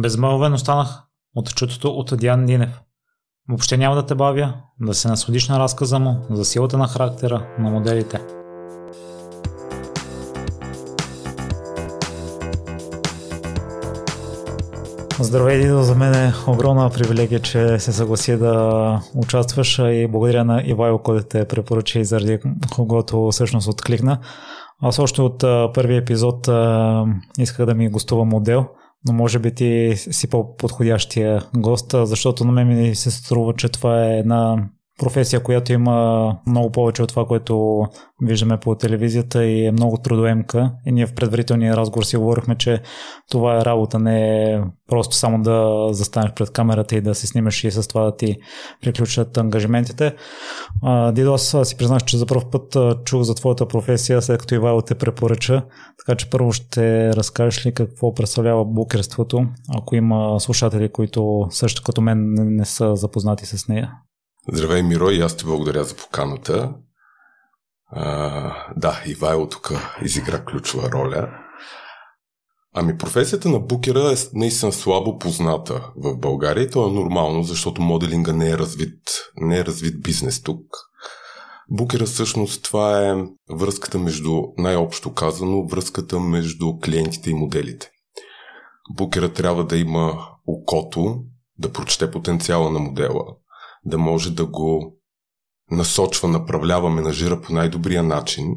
Безмълвен останах от чутото от Диан Динев. Въобще няма да те бавя, да се насладиш на разказа му за силата на характера на моделите. Здравей, Дидо, за мен е огромна привилегия, че се съгласи да участваш и благодаря на Ивайло, който те препоръчи заради когото всъщност откликна. Аз още от първи епизод исках да ми гостува модел, но може би ти си по-подходящия гост, защото на мен ми се струва, че това е една професия, която има много повече от това, което виждаме по телевизията и е много трудоемка. И ние в предварителния разговор си говорихме, че това е работа, не е просто само да застанеш пред камерата и да се снимаш и с това да ти приключат ангажиментите. Дидо, аз си признах, че за първ път чух за твоята професия, след като Ивайло те препоръча. Така че първо ще разкажеш ли какво представлява букерството, ако има слушатели, които също като мен не са запознати с нея. Здравей, Миро, и аз ти благодаря за поканата. А, да, Ивайло тук изигра ключова роля. Ами професията на букера е наистина слабо позната в България и то е нормално, защото моделинга не е развит, не е развит бизнес тук. Букера всъщност това е връзката между, най-общо казано, връзката между клиентите и моделите. Букера трябва да има окото, да прочете потенциала на модела, да може да го насочва, направлява, менажира по най-добрия начин,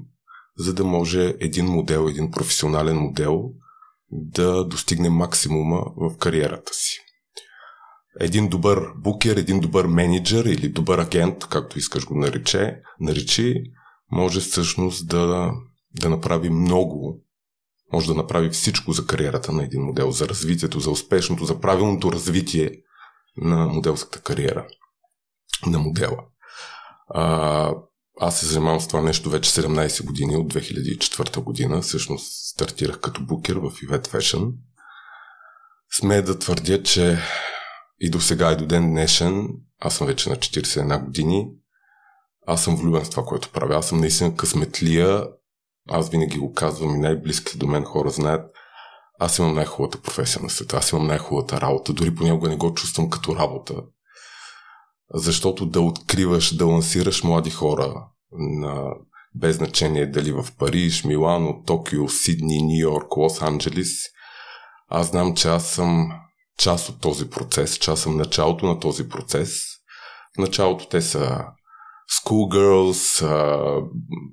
за да може един модел, един професионален модел да достигне максимума в кариерата си. Един добър букер, един добър менеджер или добър агент, както искаш го нарече, наречи, може всъщност да, да направи много, може да направи всичко за кариерата на един модел, за развитието, за успешното, за правилното развитие на моделската кариера на модела. А, аз се занимавам с това нещо вече 17 години, от 2004 година. Всъщност стартирах като букер в Ивет Fashion. Сме да твърдя, че и до сега, и до ден днешен, аз съм вече на 41 години, аз съм влюбен в това, което правя. Аз съм наистина късметлия. Аз винаги го казвам и най-близките до мен хора знаят. Аз имам най-хубавата професия на света. Аз имам най-хубавата работа. Дори понякога не го чувствам като работа защото да откриваш, да лансираш млади хора на без значение дали в Париж, Милано, Токио, Сидни, Нью Йорк, Лос Анджелис. Аз знам, че аз съм част от този процес, че аз съм началото на този процес. В началото те са schoolgirls,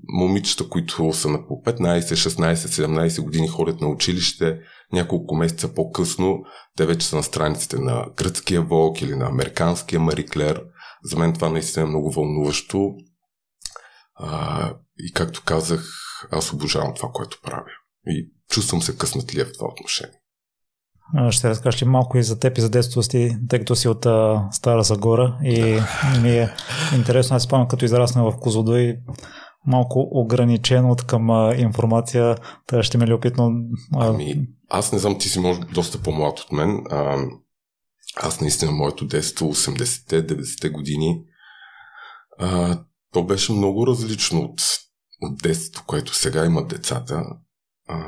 момичета, които са на по 15, 16, 17 години ходят на училище, няколко месеца по-късно те вече са на страниците на гръцкия Волк или на американския Мари Клер. За мен това наистина е много вълнуващо. А, и както казах, аз обожавам това, което правя. И чувствам се късметлия в това отношение. Ще разкажеш ли малко и за теб и за детството си, тъй като си от а, Стара Загора и ми е интересно, аз спомням като израснах в Козлодой, малко ограничено от към а, информация, тъй ще ме ли опитно... А... Ами, аз не знам, ти си може доста по-млад от мен. А, аз наистина, моето детство, 80-те, 90-те години, а, то беше много различно от, от детството, което сега имат децата. А,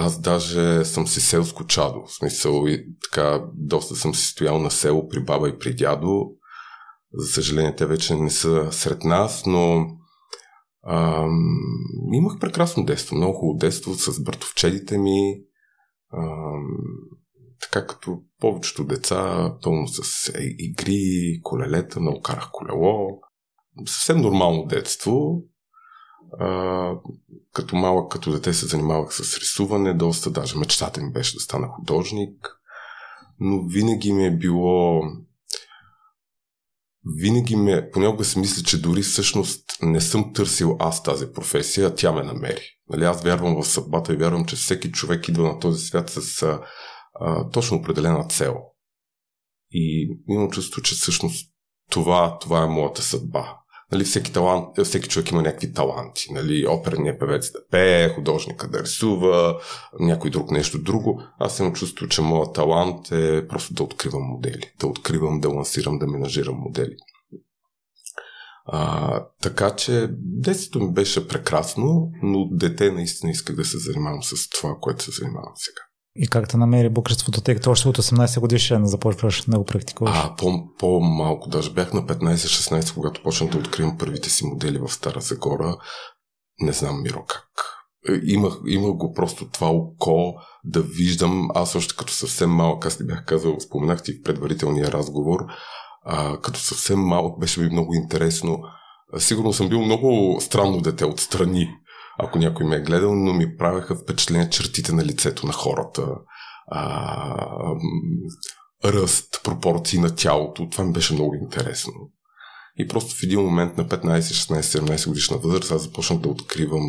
аз даже съм си селско чадо. В смисъл, и така, доста съм си стоял на село при баба и при дядо. За съжаление, те вече не са сред нас, но ам, имах прекрасно детство, много хубаво детство с братовчедите ми. Ам, така като повечето деца, пълно с игри, колелета, много карах колело. Съвсем нормално детство. А, като малък, като дете се занимавах с рисуване, доста, даже мечтата ми беше да стана художник, но винаги ми е било винаги ме, понякога си мисля, че дори всъщност не съм търсил аз тази професия, а тя ме намери. Нали, аз вярвам в съдбата и вярвам, че всеки човек идва на този свят с а, точно определена цел. И имам чувство, че всъщност това, това е моята съдба. Нали, всеки, талант, всеки човек има някакви таланти. Нали, оперният певец да пее, художника да рисува, някой друг нещо друго. Аз имам чувство, че моят талант е просто да откривам модели. Да откривам, да лансирам, да менажирам модели. А, така че детството ми беше прекрасно, но дете наистина исках да се занимавам с това, което се занимавам сега. И как те намери букерството, тъй като още от 18 годишен започваш да го практикуваш? А, по, по-малко, даже бях на 15-16, когато почнах да откривам първите си модели в Стара Загора. Не знам, Миро, как. Е, имах, имах го просто това око да виждам. Аз още като съвсем малък, аз ти бях казал, споменах ти в предварителния разговор, а, като съвсем малък беше ми много интересно. Сигурно съм бил много странно дете отстрани ако някой ме е гледал, но ми правеха впечатление чертите на лицето на хората, а, ръст, пропорции на тялото. Това ми беше много интересно. И просто в един момент на 15, 16, 17 годишна възраст аз започнах да откривам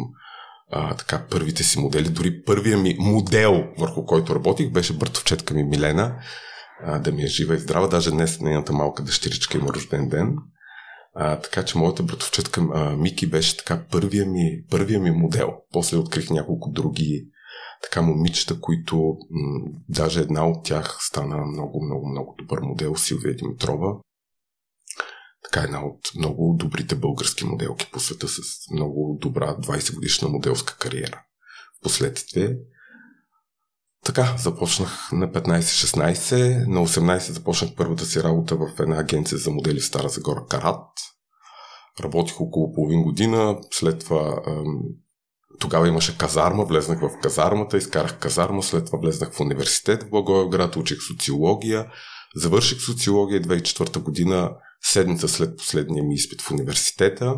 а, така първите си модели. Дори първия ми модел, върху който работих, беше братовчетка ми Милена. А, да ми е жива и здрава. Даже днес нейната малка дъщеричка има рожден ден. А, така че моята братовчетка а, Мики беше така първия ми, първия ми модел. После открих няколко други така момичета, които м- даже една от тях стана много, много, много добър модел, Силвия Димитрова. Така една от много добрите български моделки по света с много добра 20 годишна моделска кариера. Впоследствие така, започнах на 15-16, на 18 започнах първата си работа в една агенция за модели в Стара Загора Карат. Работих около половин година, след това тогава имаше казарма, влезнах в казармата, изкарах казарма, след това влезнах в университет в Благоевград, учих социология, завърших социология 2004 година, седмица след последния ми изпит в университета.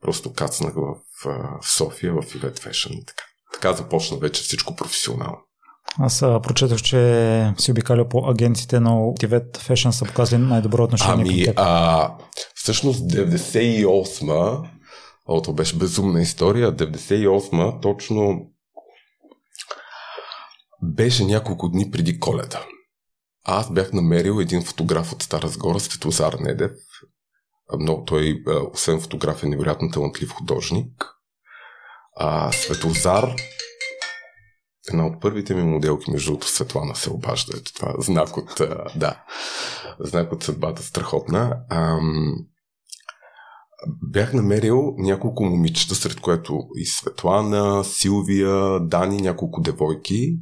Просто кацнах в, в София, в Ивет Fashion и така. Така започна вече всичко професионално. Аз прочетох, че си обикаля по агенциите, но Тивет Fashion са показали най-добро отношение ами, към теб. А, всъщност 98-ма, ото беше безумна история, 98-ма точно беше няколко дни преди коледа. Аз бях намерил един фотограф от Стара Сгора, Светозар Недев. Но той, освен фотограф, е невероятно талантлив художник. А, Светозар една от първите ми моделки, между другото Светлана се обажда. Ето това знак от, да, знак от съдбата страхотна. Ам, бях намерил няколко момичета, сред което и Светлана, Силвия, Дани, няколко девойки,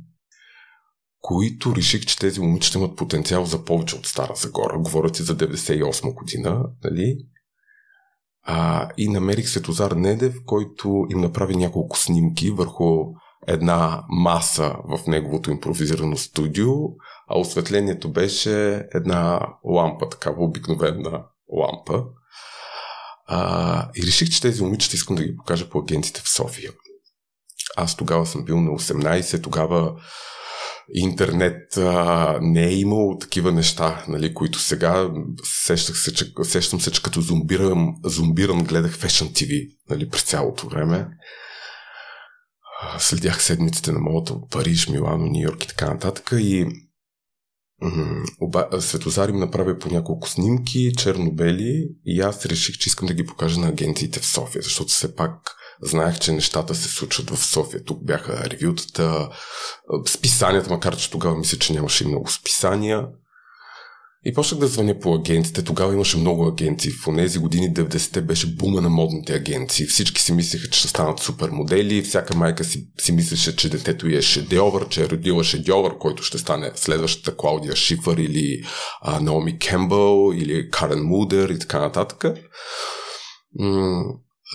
които реших, че тези момичета имат потенциал за повече от Стара Загора. Говорят си за 98 година, нали? А, и намерих Светозар Недев, който им направи няколко снимки върху една маса в неговото импровизирано студио, а осветлението беше една лампа, такава обикновена лампа. А, и реших, че тези момичета искам да ги покажа по агенците в София. Аз тогава съм бил на 18, тогава интернет а, не е имало такива неща, нали, които сега сещах се, че, сещам се, че като зомбирам, зомбиран гледах Fashion TV нали, през цялото време следях седмиците на модата от Париж, Милано, Нью Йорк и така нататък и Светозар им направи по няколко снимки, черно-бели и аз реших, че искам да ги покажа на агенциите в София, защото все пак знаех, че нещата се случват в София. Тук бяха ревютата, списанията, макар че тогава мисля, че нямаше и много списания. И почнах да звъня по агенциите. Тогава имаше много агенции. В тези години 90-те беше бума на модните агенции. Всички си мислеха, че ще станат супер модели. Всяка майка си, си мислеше, че детето е шедьовър, че е родила шедьовър, който ще стане следващата Клаудия Шифър или а, Наоми Кембъл или Карен Мудер и така нататък.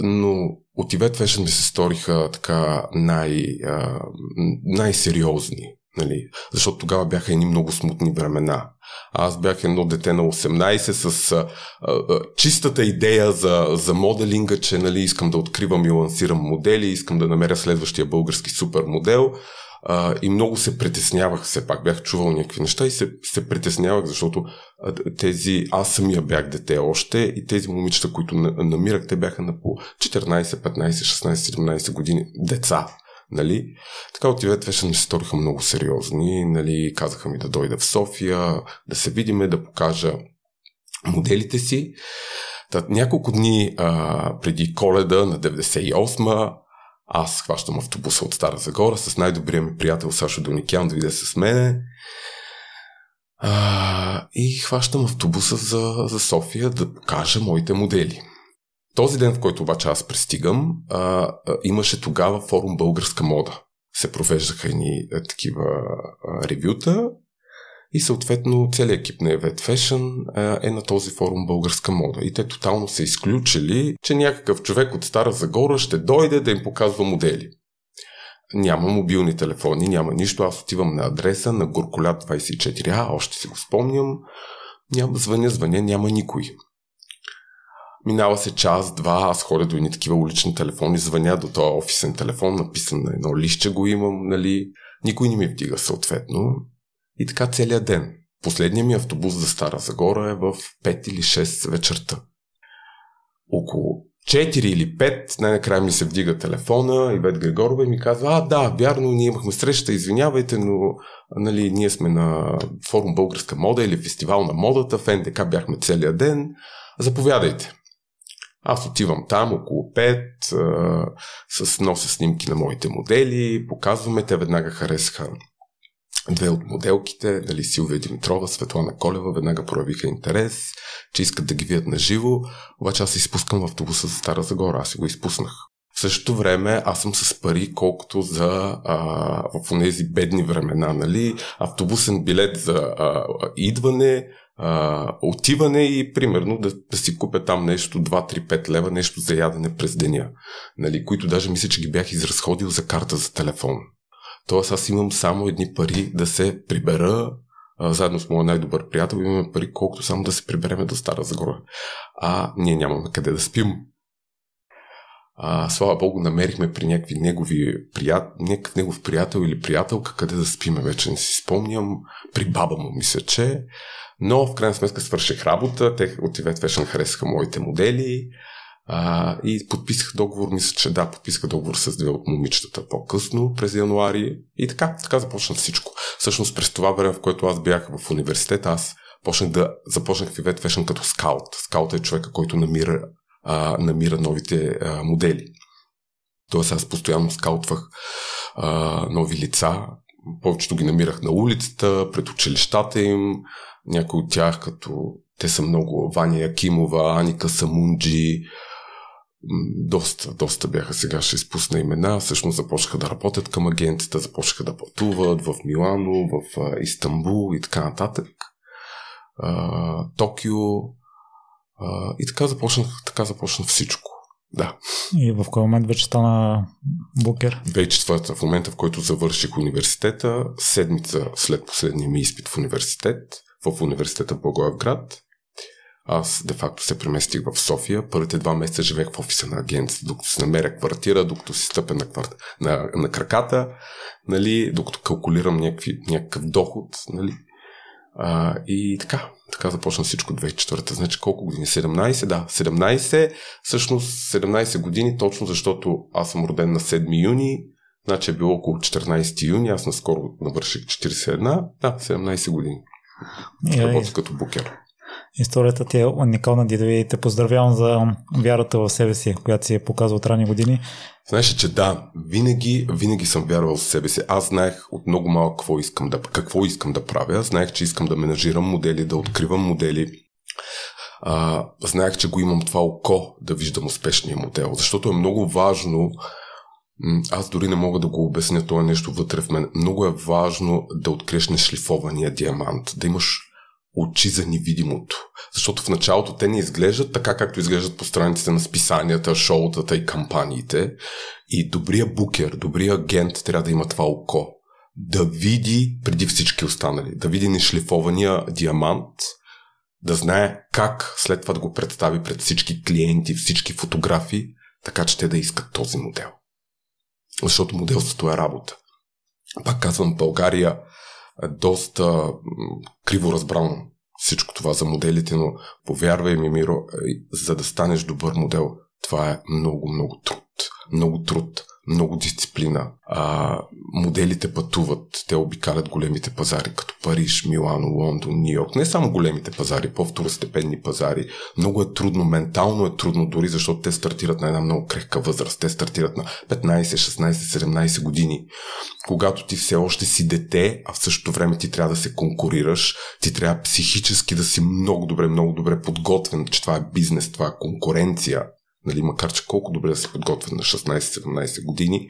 но от Ивет ми се сториха така най, най-сериозни. Нали? Защото тогава бяха едни много смутни времена. Аз бях едно дете на 18 с а, а, чистата идея за, за моделинга, че нали, искам да откривам и лансирам модели, искам да намеря следващия български супер модел. А, и много се притеснявах все пак. Бях чувал някакви неща и се, се притеснявах, защото тези, аз самия бях дете още и тези момичета, които намирах, те бяха на по 14, 15, 16, 17 години деца. Нали? Така от Ивет вече ми се сториха много сериозни. Нали? Казаха ми да дойда в София, да се видиме, да покажа моделите си. Та, няколко дни а, преди коледа на 98-ма аз хващам автобуса от Стара Загора с най-добрия ми приятел Сашо Доникян видя с мене. А, и хващам автобуса за, за София да покажа моите модели. Този ден, в който обаче аз пристигам, а, а, имаше тогава форум Българска мода. се провеждаха едни такива ревюта и съответно целият екип на Event Fashion е на този форум Българска мода. И те тотално са изключили, че някакъв човек от Стара Загора ще дойде да им показва модели. Няма мобилни телефони, няма нищо. Аз отивам на адреса на Горколят 24А, още си го спомням. Няма звъня, звъня, няма никой. Минава се час, два, аз ходя до едни такива улични телефони, звъня до този офисен телефон, написан на едно лище го имам, нали. Никой не ми вдига съответно. И така целият ден. Последният ми автобус за Стара Загора е в 5 или 6 вечерта. Около 4 или 5, най-накрая ми се вдига телефона и Бет Григорова и ми казва, а да, вярно, ние имахме среща, извинявайте, но нали, ние сме на форум Българска мода или фестивал на модата, в НДК бяхме целия ден, заповядайте. Аз отивам там около 5, а, с носа снимки на моите модели, показваме, те веднага харесаха две от моделките, дали Силвия Димитрова, Светлана Колева, веднага проявиха интерес, че искат да ги видят на живо, обаче аз изпускам в автобуса за Стара Загора, аз си го изпуснах. В същото време аз съм с пари, колкото за а, в тези бедни времена, нали? Автобусен билет за а, идване, а, отиване и примерно да, да си купя там нещо 2-3-5 лева, нещо за ядене през деня, нали? които даже мисля, че ги бях изразходил за карта за телефон. Тоест аз имам само едни пари да се прибера а, заедно с моят най-добър приятел, имаме пари колкото само да се прибереме до Стара Загора. А ние нямаме къде да спим. А, слава Богу, намерихме при някакви негови прият... някакъв негов приятел или приятелка, къде да спиме, вече не си спомням. При баба му, мисля, че. Но в крайна сметка свърших работа, те от Ивет Fashion харесаха моите модели. А, и подписах договор, мисля, че да, подписах договор с две от момичетата по-късно, през януари. И така, така започна всичко. Всъщност през това време, в което аз бях в университет, аз почнах да започнах в Ивет Fashion като скаут. Скаут е човека, който намира, а, намира новите а, модели. Тоест аз постоянно скаутвах а, нови лица. Повечето ги намирах на улицата, пред училищата им. Някои от тях, като те са много Ваня Якимова, Аника Самунджи, доста, доста бяха сега, ще изпусна имена, всъщност започнаха да работят към агенцията, започнаха да пътуват в Милано, в Истанбул и така нататък. Токио. А, и така започнах, така започна всичко. Да. И в кой момент вече стана букер? 2004 в момента, в който завърших университета, седмица след последния ми изпит в университет, в университета Благоевград, аз де-факто се преместих в София. Първите два месеца живеех в офиса на агенцията, докато се намеря квартира, докато си стъпя на, кварт... на, на краката, нали, докато калкулирам някакви, някакъв доход. Нали. А, и така, така започна всичко 2004. Значи колко години? 17? Да, 17. Всъщност 17 години, точно защото аз съм роден на 7 юни, значи е било около 14 юни, аз наскоро навърших 41. Да, 17 години. Работя като букер. Историята ти е уникална, Дидо, и те поздравявам за вярата в себе си, която си е показал от ранни години. Знаеш, че да, винаги, винаги съм вярвал в себе си. Аз знаех от много малко какво искам да, какво искам да правя. Знаех, че искам да менажирам модели, да откривам модели. А, знаех, че го имам това око да виждам успешния модел, защото е много важно аз дори не мога да го обясня, това е нещо вътре в мен. Много е важно да откриеш нешлифования диамант, да имаш очи за невидимото. Защото в началото те не изглеждат така, както изглеждат по страниците на списанията, шоутата и кампаниите. И добрия букер, добрия агент трябва да има това око. Да види преди всички останали, да види нешлифования диамант, да знае как след това да го представи пред всички клиенти, всички фотографии, така че те да искат този модел. Защото моделството е работа. Пак казвам, България доста криво разбрано всичко това за моделите, но повярвай ми, Миро, за да станеш добър модел, това е много, много труд. Много труд много дисциплина. А, моделите пътуват, те обикалят големите пазари, като Париж, Милано, Лондон, Нью Йорк. Не само големите пазари, по-второстепенни пазари. Много е трудно, ментално е трудно дори, защото те стартират на една много крехка възраст. Те стартират на 15, 16, 17 години. Когато ти все още си дете, а в същото време ти трябва да се конкурираш, ти трябва психически да си много добре, много добре подготвен, че това е бизнес, това е конкуренция Нали, макар че колко добре да се подготвят на 16-17 години,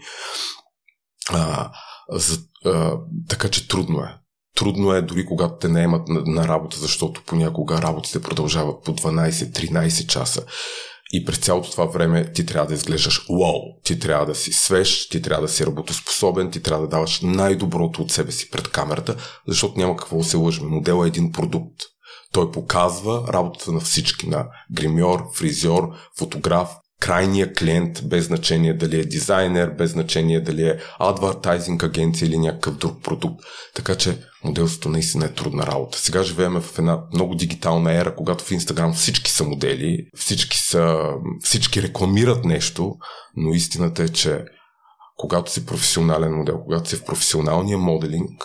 А, за, а, така че трудно е. Трудно е дори когато те не имат на, на работа, защото понякога работите продължават по 12-13 часа. И през цялото това време ти трябва да изглеждаш вау, ти трябва да си свеж, ти трябва да си работоспособен, ти трябва да даваш най-доброто от себе си пред камерата, защото няма какво да се лъжме. Модел е един продукт. Той показва работата на всички, на гримьор, фризьор, фотограф, крайния клиент, без значение дали е дизайнер, без значение дали е адвартайзинг агенция или някакъв друг продукт. Така че моделството наистина е трудна работа. Сега живеем в една много дигитална ера, когато в Инстаграм всички са модели, всички, са, всички рекламират нещо, но истината е, че когато си професионален модел, когато си в професионалния моделинг,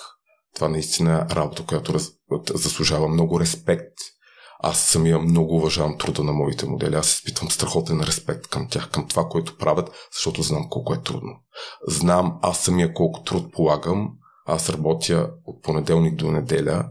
това наистина е работа, която раз, заслужава много респект аз самия много уважавам труда на моите модели. Аз изпитвам страхотен респект към тях, към това, което правят, защото знам колко е трудно. Знам аз самия колко труд полагам. Аз работя от понеделник до неделя.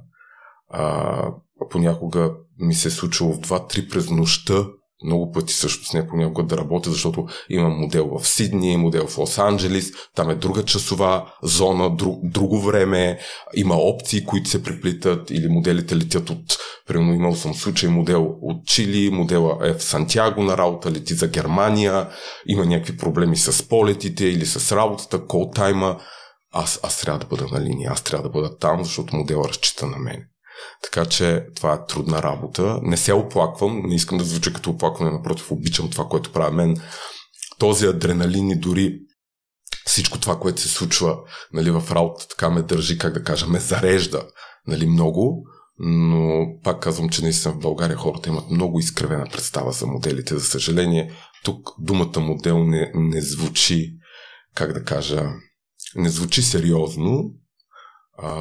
А, понякога ми се е случило в 2-3 през нощта много пъти също с нея понякога да работя, защото имам модел в Сидни, модел в Лос-Анджелис, там е друга часова зона, друг, друго време, има опции, които се приплитат или моделите летят от, примерно имал съм случай модел от Чили, модела е в Сантьяго на работа, лети за Германия, има някакви проблеми с полетите или с работата, кол тайма, аз, аз трябва да бъда на линия, аз трябва да бъда там, защото модела разчита на мен. Така че това е трудна работа. Не се оплаквам, не искам да звуча като оплакване, напротив, обичам това, което прави мен. Този адреналин и дори всичко това, което се случва нали, в работа, така ме държи, как да кажа, ме зарежда нали, много, но пак казвам, че наистина в България хората имат много изкривена представа за моделите. За съжаление, тук думата модел не, не звучи, как да кажа, не звучи сериозно,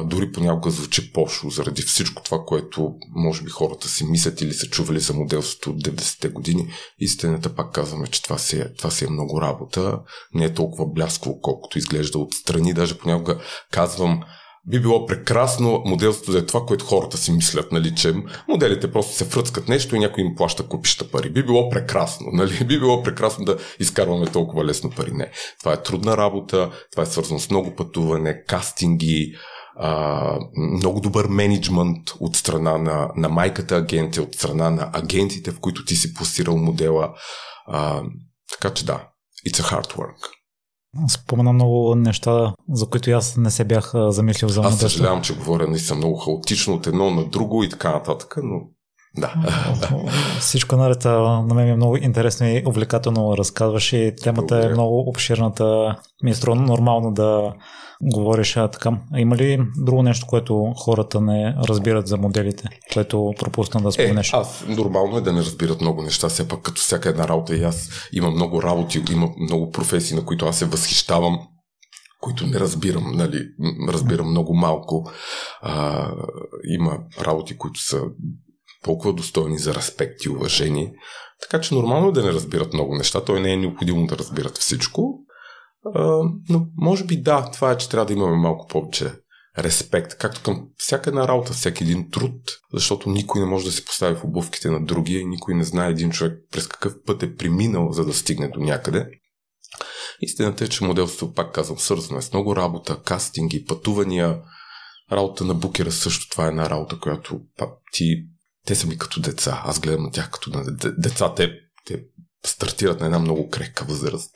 дори понякога звучи пошло заради всичко това, което може би хората си мислят или са чували за моделството от 90-те години. Истината пак казваме, че това си, е, това си е много работа. Не е толкова бляскаво, колкото изглежда отстрани. Даже понякога казвам, би било прекрасно моделството да е това, което хората си мислят, нали, че моделите просто се фръцкат нещо и някой им плаща купища пари. Би било прекрасно, нали? Би било прекрасно да изкарваме толкова лесно пари. Не. Това е трудна работа, това е свързано с много пътуване, кастинги, а, много добър менеджмент от страна на, на майката агенция, от страна на агентите, в които ти си пласирал модела. А, така че да, it's a hard work. Спомена много неща, за които аз не се бях замислил за Аз съжалявам, че говоря наистина много хаотично от едно на друго и така нататък, но да. Всичко наред на мен е много интересно и увлекателно разказваш и темата е Добре. е много обширната. Ми е нормално да говориш а, така. А има ли друго нещо, което хората не разбират за моделите, което пропусна да споменеш? Е, аз нормално е да не разбират много неща, все пак като всяка една работа и аз имам много работи, има много професии, на които аз се възхищавам които не разбирам, нали, разбирам много малко. А, има работи, които са толкова достойни за респект и уважение. Така че нормално е да не разбират много неща. Той не е необходимо да разбират всичко. А, но може би да, това е, че трябва да имаме малко повече респект, както към всяка една работа, всеки един труд, защото никой не може да се постави в обувките на другия никой не знае един човек през какъв път е преминал, за да стигне до някъде. Истината е, че моделството, пак казвам, свързано е с много работа, кастинги, пътувания, работа на букера също това е една работа, която ти те са ми като деца. Аз гледам на тях като на деца. Те, те стартират на една много крехка възраст.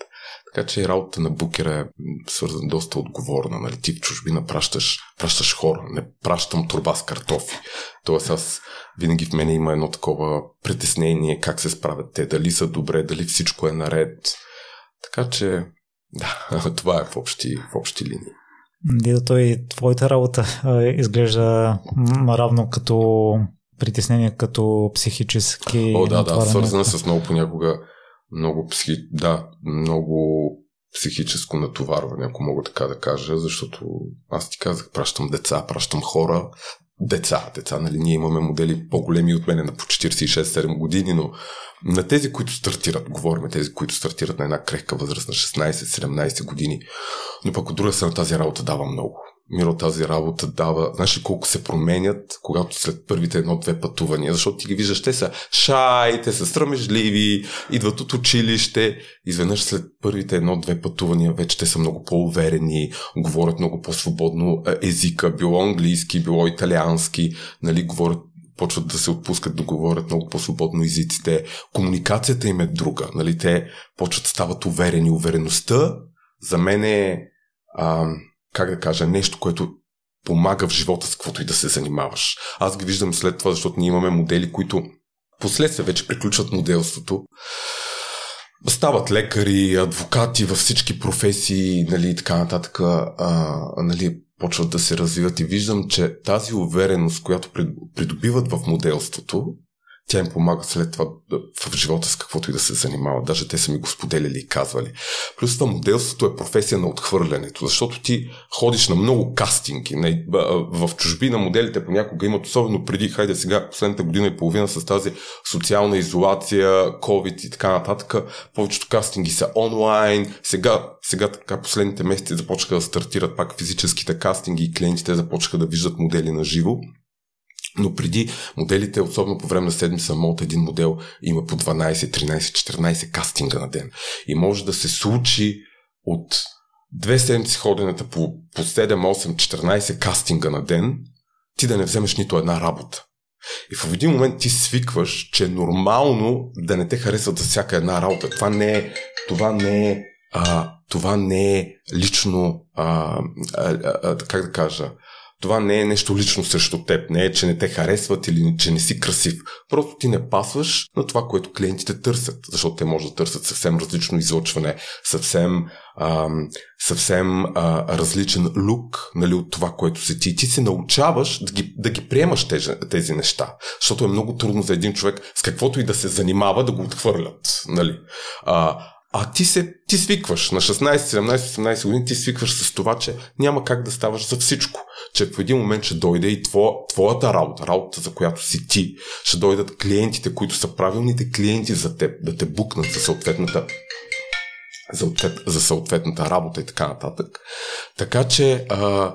Така че работата на букера е свързана доста отговорна. Нали? Ти в чужбина пращаш, пращаш хора, не пращам турба с картофи. Тоест аз винаги в мене има едно такова притеснение как се справят те, дали са добре, дали всичко е наред. Така че, да, това е в общи, в общи линии. Дида, той твоята работа изглежда равно като притеснения като психически. О, да, да, свързана с много понякога много, психи... да, много психическо натоварване, ако мога така да кажа, защото аз ти казах, пращам деца, пращам хора, деца, деца, нали, ние имаме модели по-големи от мене на по 46-7 години, но на тези, които стартират, говорим тези, които стартират на една крехка възраст на 16-17 години, но пък от друга страна тази работа дава много. Миро, тази работа дава, знаеш ли колко се променят, когато след първите едно-две пътувания, защото ти ги виждаш, те са шай, те са срамежливи, идват от училище, изведнъж след първите едно-две пътувания вече те са много по-уверени, говорят много по-свободно е, езика, било английски, било италиански, нали, говорят почват да се отпускат да говорят много по-свободно езиците. Комуникацията им е друга. Нали? Те почват стават уверени. Увереността за мен е а, как да кажа, нещо, което помага в живота с каквото и да се занимаваш. Аз ги виждам след това, защото ние имаме модели, които последствие вече приключват моделството. Стават лекари, адвокати във всички професии, нали, и така нататък, а, нали, почват да се развиват и виждам, че тази увереност, която придобиват в моделството, тя им помага след това в живота с каквото и да се занимава. Даже те са ми го споделяли и казвали. Плюс това моделството е професия на отхвърлянето, защото ти ходиш на много кастинги. В чужбина моделите понякога имат, особено преди, хайде сега, последната година и половина с тази социална изолация, COVID и така нататък. Повечето кастинги са онлайн. Сега, сега така последните месеци започнаха да стартират пак физическите кастинги и клиентите започнаха да виждат модели на живо. Но преди моделите, особено по време на седмица, от един модел има по 12, 13, 14 кастинга на ден. И може да се случи от две седмици ходенето по, по 7, 8, 14 кастинга на ден, ти да не вземеш нито една работа. И в един момент ти свикваш, че е нормално да не те харесват за всяка една работа. Това не е, това не е, а, това не е лично, а, а, а, как да кажа, това не е нещо лично срещу теб. Не е, че не те харесват или че не си красив. Просто ти не пасваш на това, което клиентите търсят. Защото те може да търсят съвсем различно излъчване, съвсем, ам, съвсем а, различен лук нали, от това, което си ти. Ти се научаваш да ги, да ги приемаш тези, тези неща. Защото е много трудно за един човек с каквото и да се занимава да го отхвърлят. Нали? А, а ти се, ти свикваш на 16, 17, 18 години, ти свикваш с това, че няма как да ставаш за всичко. Че в един момент ще дойде и твоя, твоята работа, работа за която си ти, ще дойдат клиентите, които са правилните клиенти за теб, да те букнат за съответната за, за съответната работа и така нататък. Така че а,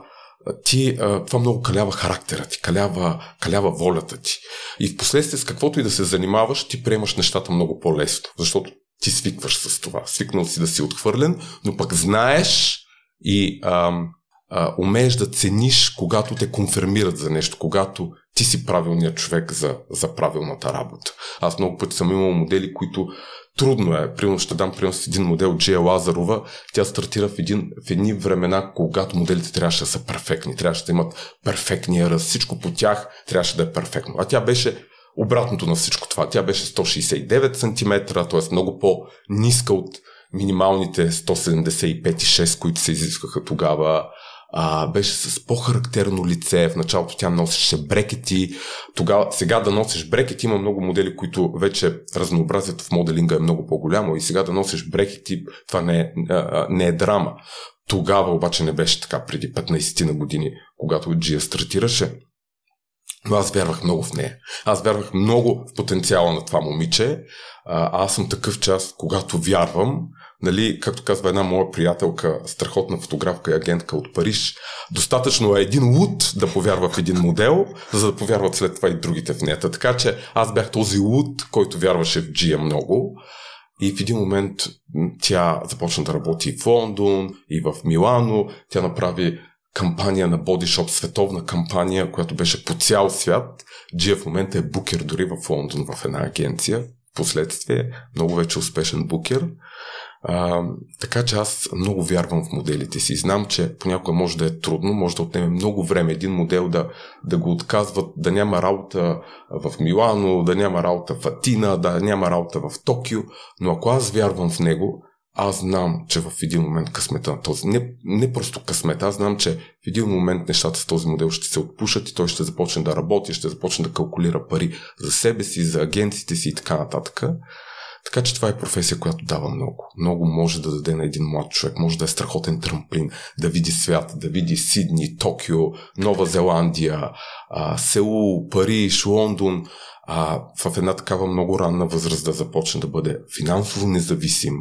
ти, а, това много калява характера ти, калява, калява волята ти. И в последствие с каквото и да се занимаваш, ти приемаш нещата много по-лесно, защото ти свикваш с това. Свикнал си да си отхвърлен, но пък знаеш и а, а, умееш да цениш, когато те конфирмират за нещо, когато ти си правилният човек за, за правилната работа. Аз много пъти съм имал модели, които трудно е. Примерно ще дам примерно с един модел Джия Лазарова. Тя стартира в, един, в едни времена, когато моделите трябваше да са перфектни, трябваше да имат перфектния ръст. Всичко по тях трябваше да е перфектно. А тя беше обратното на всичко това. Тя беше 169 см, т.е. много по-ниска от минималните 175,6, които се изискваха тогава. А, беше с по-характерно лице. В началото тя носеше брекети. Тогава, сега да носиш брекети, има много модели, които вече разнообразието в моделинга е много по-голямо. И сега да носиш брекети, това не е, не е драма. Тогава обаче не беше така преди 15 на години, когато Джия стартираше. Но аз вярвах много в нея. Аз вярвах много в потенциала на това момиче. А, аз съм такъв част, когато вярвам, нали, както казва една моя приятелка, страхотна фотографка и агентка от Париж, достатъчно е един луд да повярва в един модел, за да повярват след това и другите в нея. Така че аз бях този луд, който вярваше в Джия много. И в един момент тя започна да работи в Лондон и в Милано. Тя направи кампания на Body Shop, световна кампания, която беше по цял свят. Джия в момента е букер дори в Лондон в една агенция. Последствие, много вече успешен букер. А, така че аз много вярвам в моделите си. Знам, че понякога може да е трудно, може да отнеме много време един модел да, да го отказват, да няма работа в Милано, да няма работа в Атина, да няма работа в Токио, но ако аз вярвам в него, аз знам, че в един момент късмета на този, не, не просто късмета, аз знам, че в един момент нещата с този модел ще се отпушат и той ще започне да работи, ще започне да калкулира пари за себе си, за агенците си и така нататък. Така че това е професия, която дава много. Много може да даде на един млад човек. Може да е страхотен трамплин, да види свят, да види Сидни, Токио, Нова Зеландия, Сеул, Париж, Лондон. А, в една такава много ранна възраст да започне да бъде финансово независим,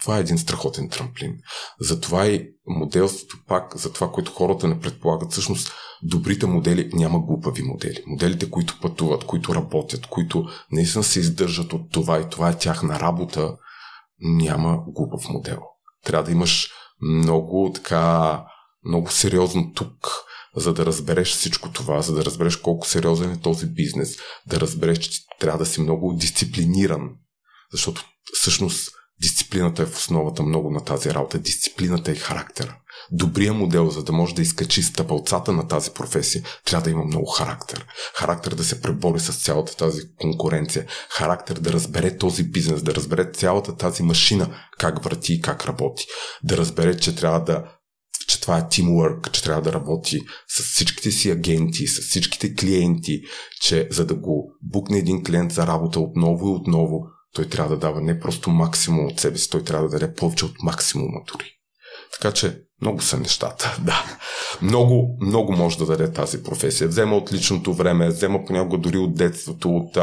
това е един страхотен трамплин. Затова и моделството пак, за това, което хората не предполагат, всъщност добрите модели няма глупави модели. Моделите, които пътуват, които работят, които наистина се издържат от това и това е тяхна работа, няма глупав модел. Трябва да имаш много така, много сериозно тук, за да разбереш всичко това, за да разбереш колко сериозен е този бизнес, да разбереш, че трябва да си много дисциплиниран, защото всъщност дисциплината е в основата много на тази работа. Дисциплината е характера. Добрият модел, за да може да изкачи стъпалцата на тази професия, трябва да има много характер. Характер да се пребори с цялата тази конкуренция. Характер да разбере този бизнес, да разбере цялата тази машина как върти и как работи. Да разбере, че трябва да че това е teamwork, че трябва да работи с всичките си агенти, с всичките клиенти, че за да го букне един клиент за работа отново и отново, той трябва да дава не просто максимум от себе си, той трябва да даде повече от максимума дори. Така че много са нещата, да. Много, много може да даде тази професия. Взема от личното време, взема понякога дори от детството, от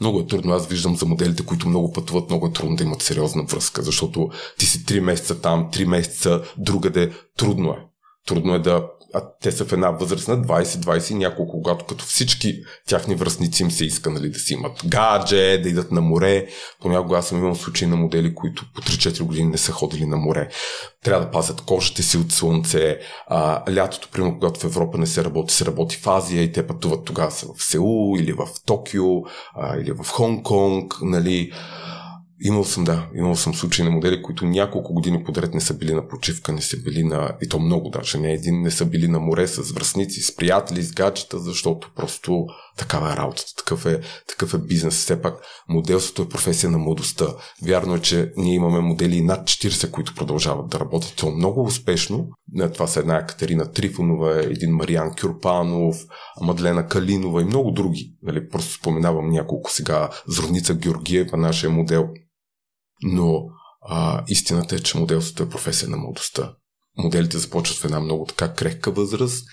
много е трудно. Аз виждам за моделите, които много пътуват, много е трудно да имат сериозна връзка, защото ти си 3 месеца там, 3 месеца другаде. Трудно е. Трудно е да а те са в една възраст на 20-20 няколко, когато като всички тяхни връзници им се иска нали, да си имат гадже, да идат на море. Понякога аз съм имал случаи на модели, които по 3-4 години не са ходили на море. Трябва да пазят кожата си от слънце. А, лятото, примерно, когато в Европа не се работи, се работи в Азия и те пътуват тогава са в Сеул или в Токио а, или в Хонг-Конг. Нали. Имал съм, да, имал съм случаи на модели, които няколко години подред не са били на почивка, не са били на, и то много даже, не един, не са били на море с връзници, с приятели, с гаджета, защото просто такава е работата, такъв е, такъв е бизнес. Все пак моделството е професия на младостта. Вярно е, че ние имаме модели над 40, които продължават да работят. То много успешно. Това са една Катерина Трифонова, един Мариан Кюрпанов, Мадлена Калинова и много други. Нали, просто споменавам няколко сега. Зродница Георгиева, нашия модел, но а, истината е, че моделството е професия на младостта. Моделите започват в една много така крехка възраст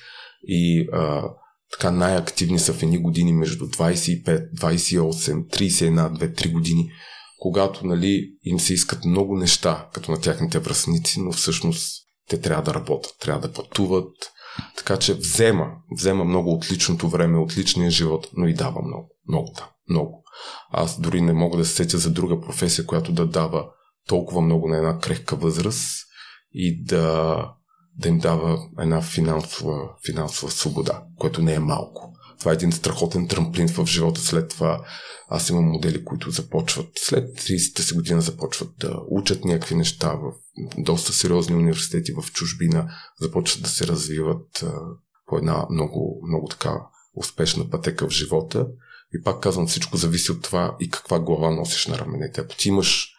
и а, така най-активни са в едни години между 25, 28, 31, 2, 3 години, когато нали, им се искат много неща, като на тяхните връзници, но всъщност те трябва да работят, трябва да пътуват. Така че взема, взема много от личното време, от личния живот, но и дава много. Много да, много. Аз дори не мога да се сетя за друга професия, която да дава толкова много на една крехка възраст и да, да им дава една финансова, финансова свобода, което не е малко. Това е един страхотен трамплин в живота. След това аз имам модели, които започват след 30-та си година започват да учат някакви неща в доста сериозни университети в чужбина, започват да се развиват по една много, много така успешна пътека в живота и пак казвам, всичко зависи от това и каква глава носиш на раменете. Ако ти имаш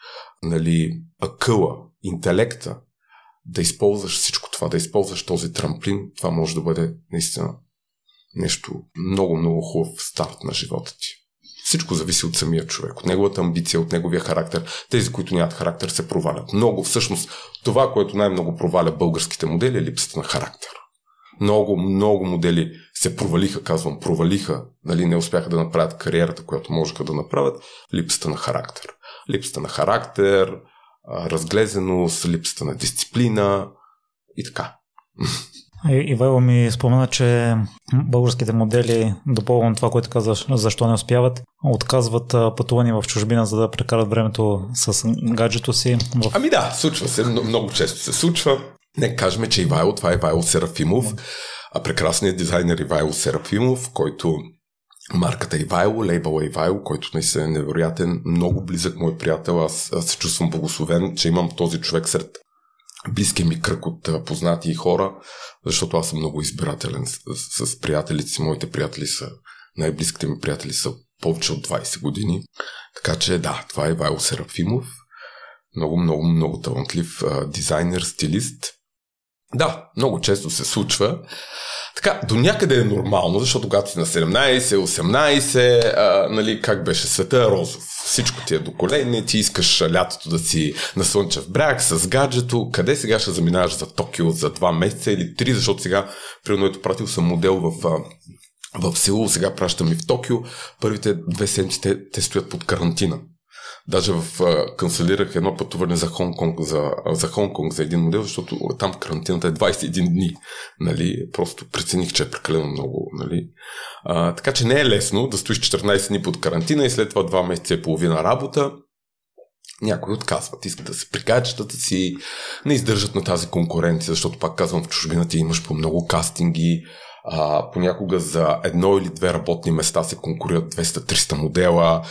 нали, акъла, интелекта, да използваш всичко това, да използваш този трамплин, това може да бъде наистина нещо много, много хубав старт на живота ти. Всичко зависи от самия човек, от неговата амбиция, от неговия характер. Тези, които нямат характер, се провалят. Много, всъщност, това, което най-много проваля българските модели е липсата на характер. Много, много модели се провалиха, казвам, провалиха, нали, не успяха да направят кариерата, която можеха да направят, липсата на характер. Липсата на характер, разглезеност, липсата на дисциплина и така. Ивайло ми спомена, че българските модели, допълвам това, което казваш, защо не успяват, отказват пътуване в чужбина, за да прекарат времето с гаджето си. В... Ами да, случва се, много често се случва. Не кажем, че Ивайло, това е Ивайло Серафимов, а прекрасният дизайнер Ивайло Серафимов, който марката Ивайло, лейбъл Ивайло, който наистина е невероятен, много близък мой приятел. Аз, аз се чувствам благословен, че имам този човек сред близкия ми кръг от познати хора, защото аз съм много избирателен с, с, с приятелите си. Моите приятели са, най-близките ми приятели са повече от 20 години. Така че да, това е Ивайло Серафимов. Много, много, много талантлив а, дизайнер, стилист. Да, много често се случва. Така, до някъде е нормално, защото когато си на 17, 18, а, нали, как беше света розов. Всичко ти е до колени, ти искаш лятото да си на слънчев бряг с гаджето. Къде сега ще заминаваш за Токио за 2 месеца или 3, защото сега, примерно, ето пратил съм модел в в Сеул, сега пращам и в Токио. Първите две седмици те, те стоят под карантина. Даже в, а, канцелирах едно пътуване за Хонконг за, за Хонконг за един модел, защото там карантината е 21 дни. Нали? Просто прецених, че е прекалено много. Нали? А, така че не е лесно да стоиш 14 дни под карантина и след това 2 месеца и половина работа. Някои отказват, искат да се прикачат си, не издържат на тази конкуренция, защото пак казвам, в чужбина ти имаш по много кастинги, а, понякога за едно или две работни места се конкурират 200-300 модела.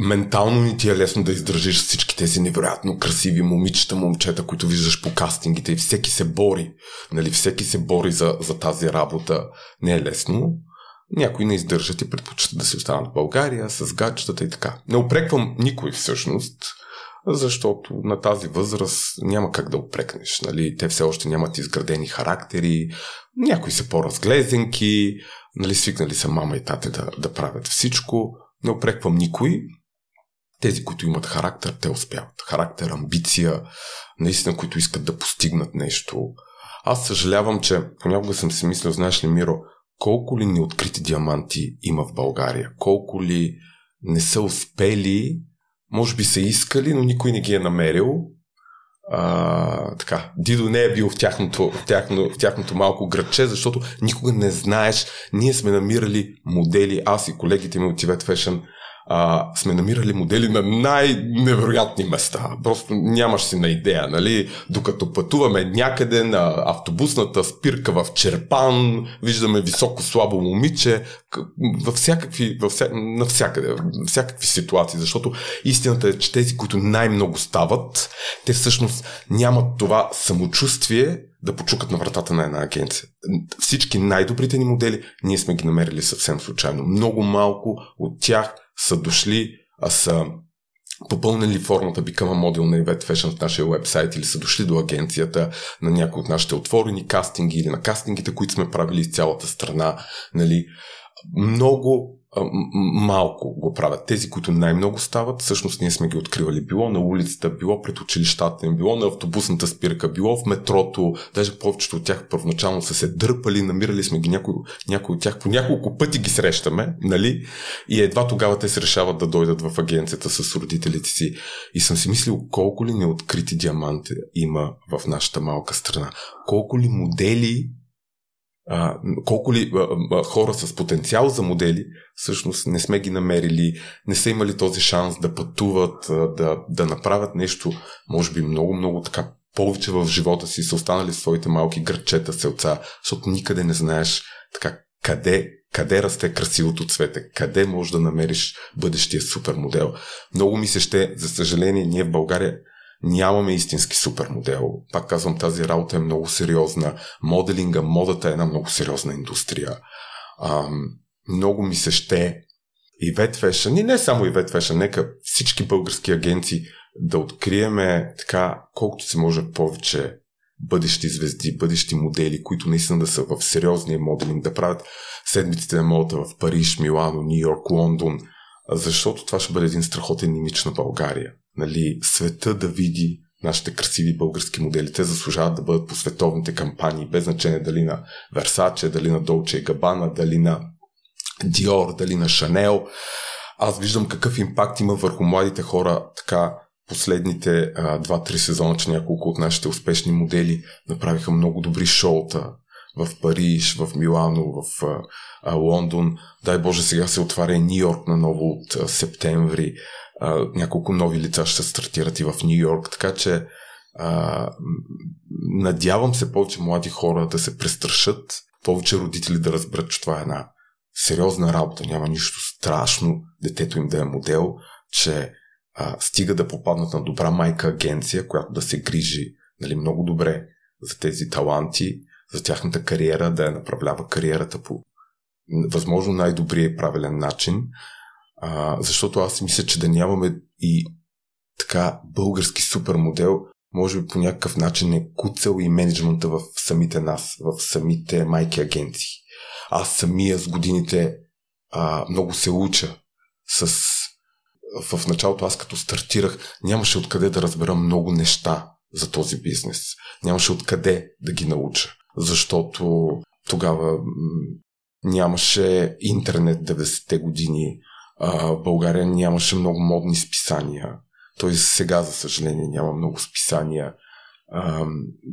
Ментално ни ти е лесно да издържиш всички тези невероятно красиви момичета, момчета, които виждаш по кастингите и всеки се бори. Нали, всеки се бори за, за тази работа. Не е лесно. Някои не издържат и предпочитат да се останат в България с гаджетата и така. Не опреквам никой всъщност защото на тази възраст няма как да опрекнеш. Нали? Те все още нямат изградени характери, някои са по-разглезенки, нали, свикнали са мама и тате да, да правят всичко. Не опреквам никой. Тези, които имат характер, те успяват. Характер, амбиция, наистина, които искат да постигнат нещо. Аз съжалявам, че понякога съм си мислил, знаеш ли, Миро, колко ли неоткрити диаманти има в България? Колко ли не са успели може би са искали, но никой не ги е намерил. А, така, Дидо не е бил в тяхното, в, тяхно, в тяхното малко градче, защото никога не знаеш. Ние сме намирали модели, аз и колегите ми от Tibet Fashion, а, сме намирали модели на най-невероятни места. Просто нямаш си на идея, нали? Докато пътуваме някъде на автобусната спирка в Черпан, виждаме високо слабо момиче, във всякакви, във вся, навсякъде, всякакви ситуации, защото истината е, че тези, които най-много стават, те всъщност нямат това самочувствие, да почукат на вратата на една агенция. Всички най-добрите ни модели ние сме ги намерили съвсем случайно. Много малко от тях са дошли, а са попълнили формата Become a Model на Event Fashion в нашия вебсайт или са дошли до агенцията на някои от нашите отворени кастинги или на кастингите, които сме правили из цялата страна. Нали. Много малко го правят. Тези, които най-много стават, всъщност ние сме ги откривали. Било на улицата, било пред училищата било на автобусната спирка, било в метрото. Даже повечето от тях първоначално са се дърпали, намирали сме ги някои, някои от тях по няколко пъти ги срещаме, нали? И едва тогава те се решават да дойдат в агенцията с родителите си. И съм си мислил колко ли неоткрити диаманти има в нашата малка страна. Колко ли модели а, колко ли а, а, хора с потенциал за модели всъщност не сме ги намерили, не са имали този шанс да пътуват, а, да, да направят нещо, може би много, много така повече в живота си, са останали своите малки градчета, селца, защото никъде не знаеш така къде, къде расте красивото цвете, къде можеш да намериш бъдещия супер модел. Много ми се ще, за съжаление, ние в България нямаме истински супермодел. Пак казвам, тази работа е много сериозна. Моделинга, модата е една много сериозна индустрия. Ам, много ми се ще и Fashion, и не само и Fashion, нека всички български агенции да откриеме така, колкото се може повече бъдещи звезди, бъдещи модели, които наистина да са в сериозния моделинг, да правят седмиците на модата в Париж, Милано, Нью Йорк, Лондон, защото това ще бъде един страхотен имидж на България нали, света да види нашите красиви български модели. Те заслужават да бъдат по световните кампании, без значение дали на Версаче, дали на Долче и Габана, дали на Диор, дали на Шанел. Аз виждам какъв импакт има върху младите хора така последните 2-3 сезона, че няколко от нашите успешни модели направиха много добри шоута в Париж, в Милано, в а, Лондон. Дай Боже, сега се отваря Нью Йорк на ново от а, септември няколко нови лица ще стартират и в Нью Йорк, така че а, надявам се повече млади хора да се престрашат, повече родители да разберат, че това е една сериозна работа, няма нищо страшно детето им да е модел, че а, стига да попаднат на добра майка агенция, която да се грижи нали, много добре за тези таланти, за тяхната кариера, да я направлява кариерата по възможно най-добрия и правилен начин, а, защото аз мисля, че да нямаме и така български супер модел, може би по някакъв начин е куцал и менеджмента в самите нас, в самите майки агенции. Аз самия с годините а, много се уча с в началото аз като стартирах, нямаше откъде да разбера много неща за този бизнес. Нямаше откъде да ги науча. Защото тогава нямаше интернет 90-те години, а, България нямаше много модни списания. Т.е. сега, за съжаление, няма много списания. А,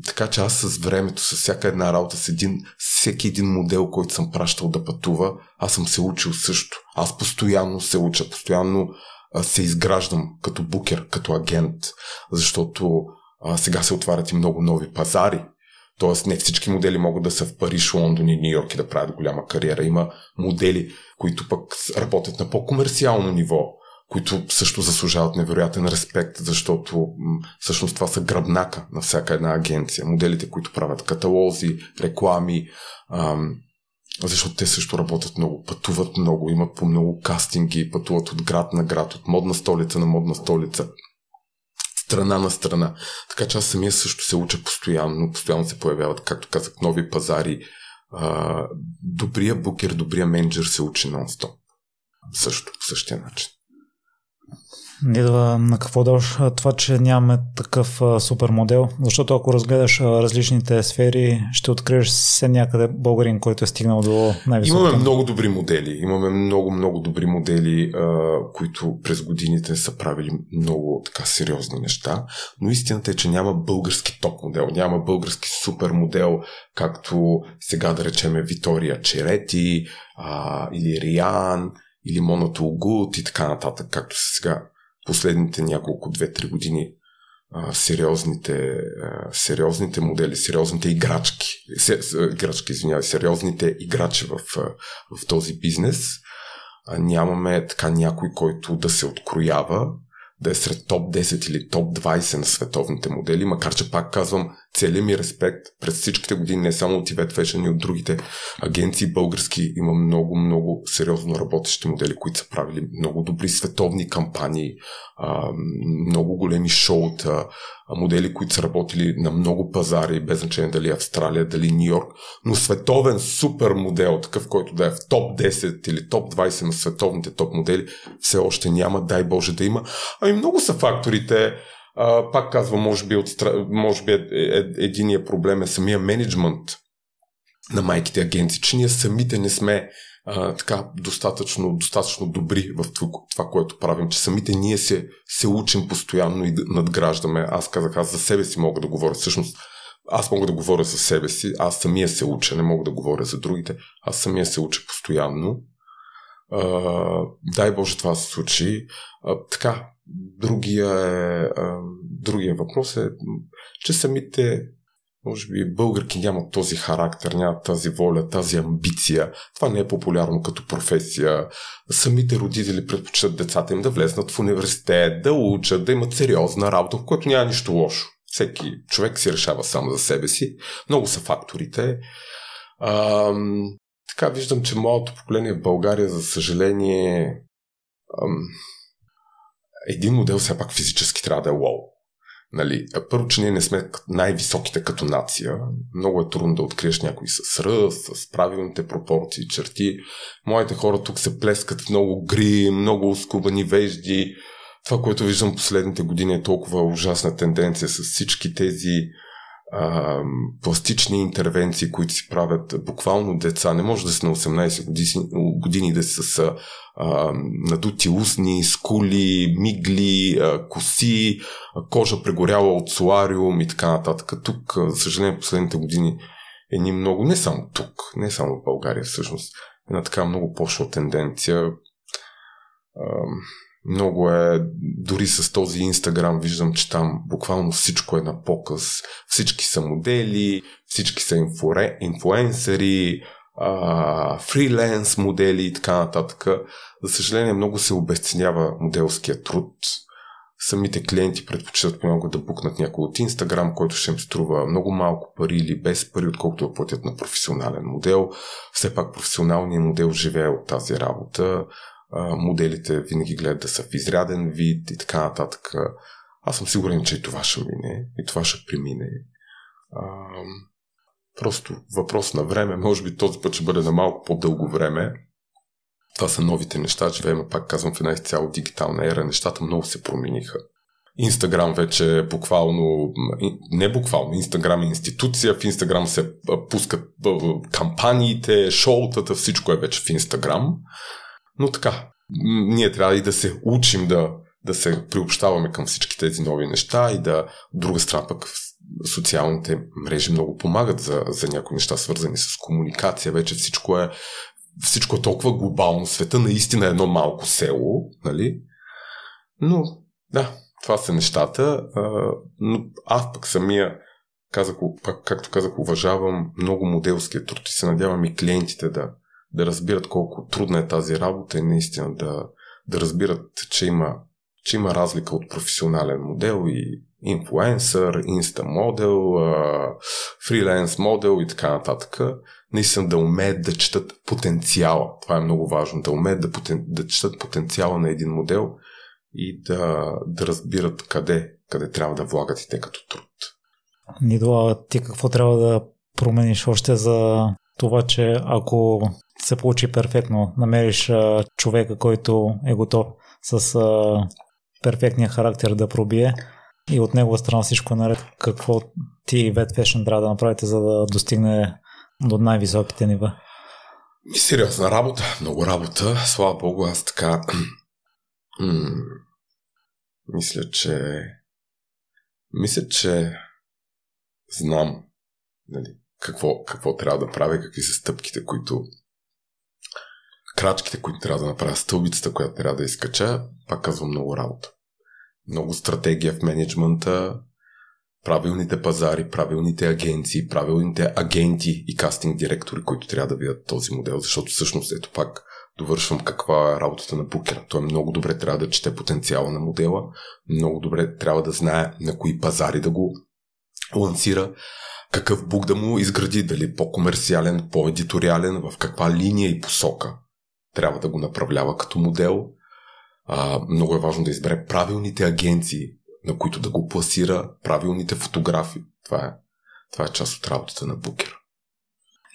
така че аз с времето, с всяка една работа, с един, всеки един модел, който съм пращал да пътува, аз съм се учил също. Аз постоянно се уча, постоянно а, се изграждам като букер, като агент, защото а, сега се отварят и много нови пазари. Тоест не всички модели могат да са в Париж, Лондон и Нью Йорк и да правят голяма кариера. Има модели, които пък работят на по-комерциално ниво, които също заслужават невероятен респект, защото всъщност това са гръбнака на всяка една агенция. Моделите, които правят каталози, реклами, ам, защото те също работят много, пътуват много, имат по много кастинги, пътуват от град на град, от модна столица на модна столица страна на страна. Така че аз самия също се уча постоянно, постоянно се появяват, както казах, нови пазари. А, добрия букер, добрия менеджер се учи нон-стоп. Също, по същия начин. Идва на какво даваш това, че нямаме такъв супер модел, защото ако разгледаш различните сфери, ще откриеш все някъде българин, който е стигнал до най високите Имаме много добри модели. Имаме много, много добри модели, които през годините са правили много така сериозни неща, но истината е, че няма български топ модел, няма български супер модел, както сега да речеме Витория Черети или Риан или Монато Огут и така нататък, както сега последните няколко, две-три години а, сериозните, а, сериозните модели, сериозните играчки, се, играчки, извинявай, сериозните играчи в, в този бизнес. А, нямаме така някой, който да се откроява, да е сред топ 10 или топ 20 на световните модели, макар че пак казвам, целият ми респект през всичките години, не само от Tibet Fashion и от другите агенции български, има много, много сериозно работещи модели, които са правили много добри световни кампании, много големи шоута, модели, които са работили на много пазари, без значение дали Австралия, дали Нью Йорк, но световен супер модел, такъв, който да е в топ 10 или топ 20 на световните топ модели, все още няма, дай Боже да има. Ами много са факторите. А, пак казвам, може би, от, може би е, е, единия проблем е самия менеджмент на майките агенции, че ние самите не сме а, така достатъчно, достатъчно добри в това, което правим, че самите ние се, се учим постоянно и надграждаме. Аз казах, аз за себе си мога да говоря. Всъщност, аз мога да говоря за себе си, аз самия се уча, не мога да говоря за другите. Аз самия се уча постоянно. А, дай Боже това се случи. А, така, другия, е, другия въпрос е, че самите може би българки нямат този характер, нямат тази воля, тази амбиция. Това не е популярно като професия. Самите родители предпочитат децата им да влезнат в университет, да учат, да имат сериозна работа, в което няма нищо лошо. Всеки човек си решава само за себе си. Много са факторите. Ам, така виждам, че моето поколение в България, за съжаление, ам, един модел все пак физически трябва да е лоу. Нали, първо, че ние не сме най-високите като нация. Много е трудно да откриеш някой с ръст, с правилните пропорции, черти. Моите хора тук се плескат в много гри, много скубани вежди. Това, което виждам последните години е толкова ужасна тенденция с всички тези а, пластични интервенции, които си правят буквално деца. Не може да си на 18 години, години да си с а, надути устни, скули, мигли, а, коси, а, кожа прегоряла от солариум и така нататък. Тук, за съжаление, последните години е ни много, не само тук, не само в България всъщност, една така много пошла тенденция. А, много е, дори с този Инстаграм виждам, че там буквално всичко е на показ. Всички са модели, всички са инфуре, инфуенсери, а, фриленс модели и така нататък. За съжаление, много се обесценява моделския труд. Самите клиенти предпочитат много да букнат някой от Инстаграм, който ще им струва много малко пари или без пари, отколкото да платят на професионален модел. Все пак професионалният модел живее от тази работа моделите винаги гледат да са в изряден вид и така нататък. Аз съм сигурен, че и това ще мине, и това ще премине. А, просто въпрос на време, може би този път ще бъде на малко по-дълго време. Това са новите неща, живеем, пак казвам, в една изцяло дигитална ера. Нещата много се промениха. Инстаграм вече е буквално, не буквално, Инстаграм е институция, в Инстаграм се пускат кампаниите, шоутата, всичко е вече в Инстаграм. Но така, ние трябва и да се учим да, да се приобщаваме към всички тези нови неща и да, от друга страна пък социалните мрежи много помагат за, за някои неща, свързани с комуникация. Вече всичко е, всичко е толкова глобално. Света наистина е едно малко село, нали? Но, да, това са нещата. но аз пък самия, казах, пак, както казах, уважавам много моделския труд и се надявам и клиентите да, да разбират колко трудна е тази работа и наистина да, да разбират, че има, че има разлика от професионален модел и инфлуенсър, инста модел, фриленс модел и така нататък. Наистина да умеят да четат потенциала. Това е много важно. Да умеят да, потен, да четат потенциала на един модел и да, да разбират къде, къде трябва да влагат и те като труд. Нидла, ти какво трябва да промениш още за това, че ако се получи перфектно, намериш а, човека, който е готов с а, перфектния характер да пробие и от негова страна всичко е наред, какво ти и Wet Fashion трябва да направите, за да достигне до най-високите нива? Сериозна работа, много работа. Слава Богу, аз така мисля, че мисля, че знам нали, какво, какво трябва да правя, какви са стъпките, които крачките, които трябва да направя, стълбицата, която трябва да изкача, пак казвам много работа. Много стратегия в менеджмента, правилните пазари, правилните агенции, правилните агенти и кастинг директори, които трябва да видят този модел, защото всъщност ето пак довършвам каква е работата на букера. Той много добре трябва да чете потенциала на модела, много добре трябва да знае на кои пазари да го лансира, какъв бук да му изгради, дали по-комерциален, по-едиториален, в каква линия и посока трябва да го направлява като модел. А, много е важно да избере правилните агенции, на които да го пласира, правилните фотографи. Това е, това е част от работата на букера.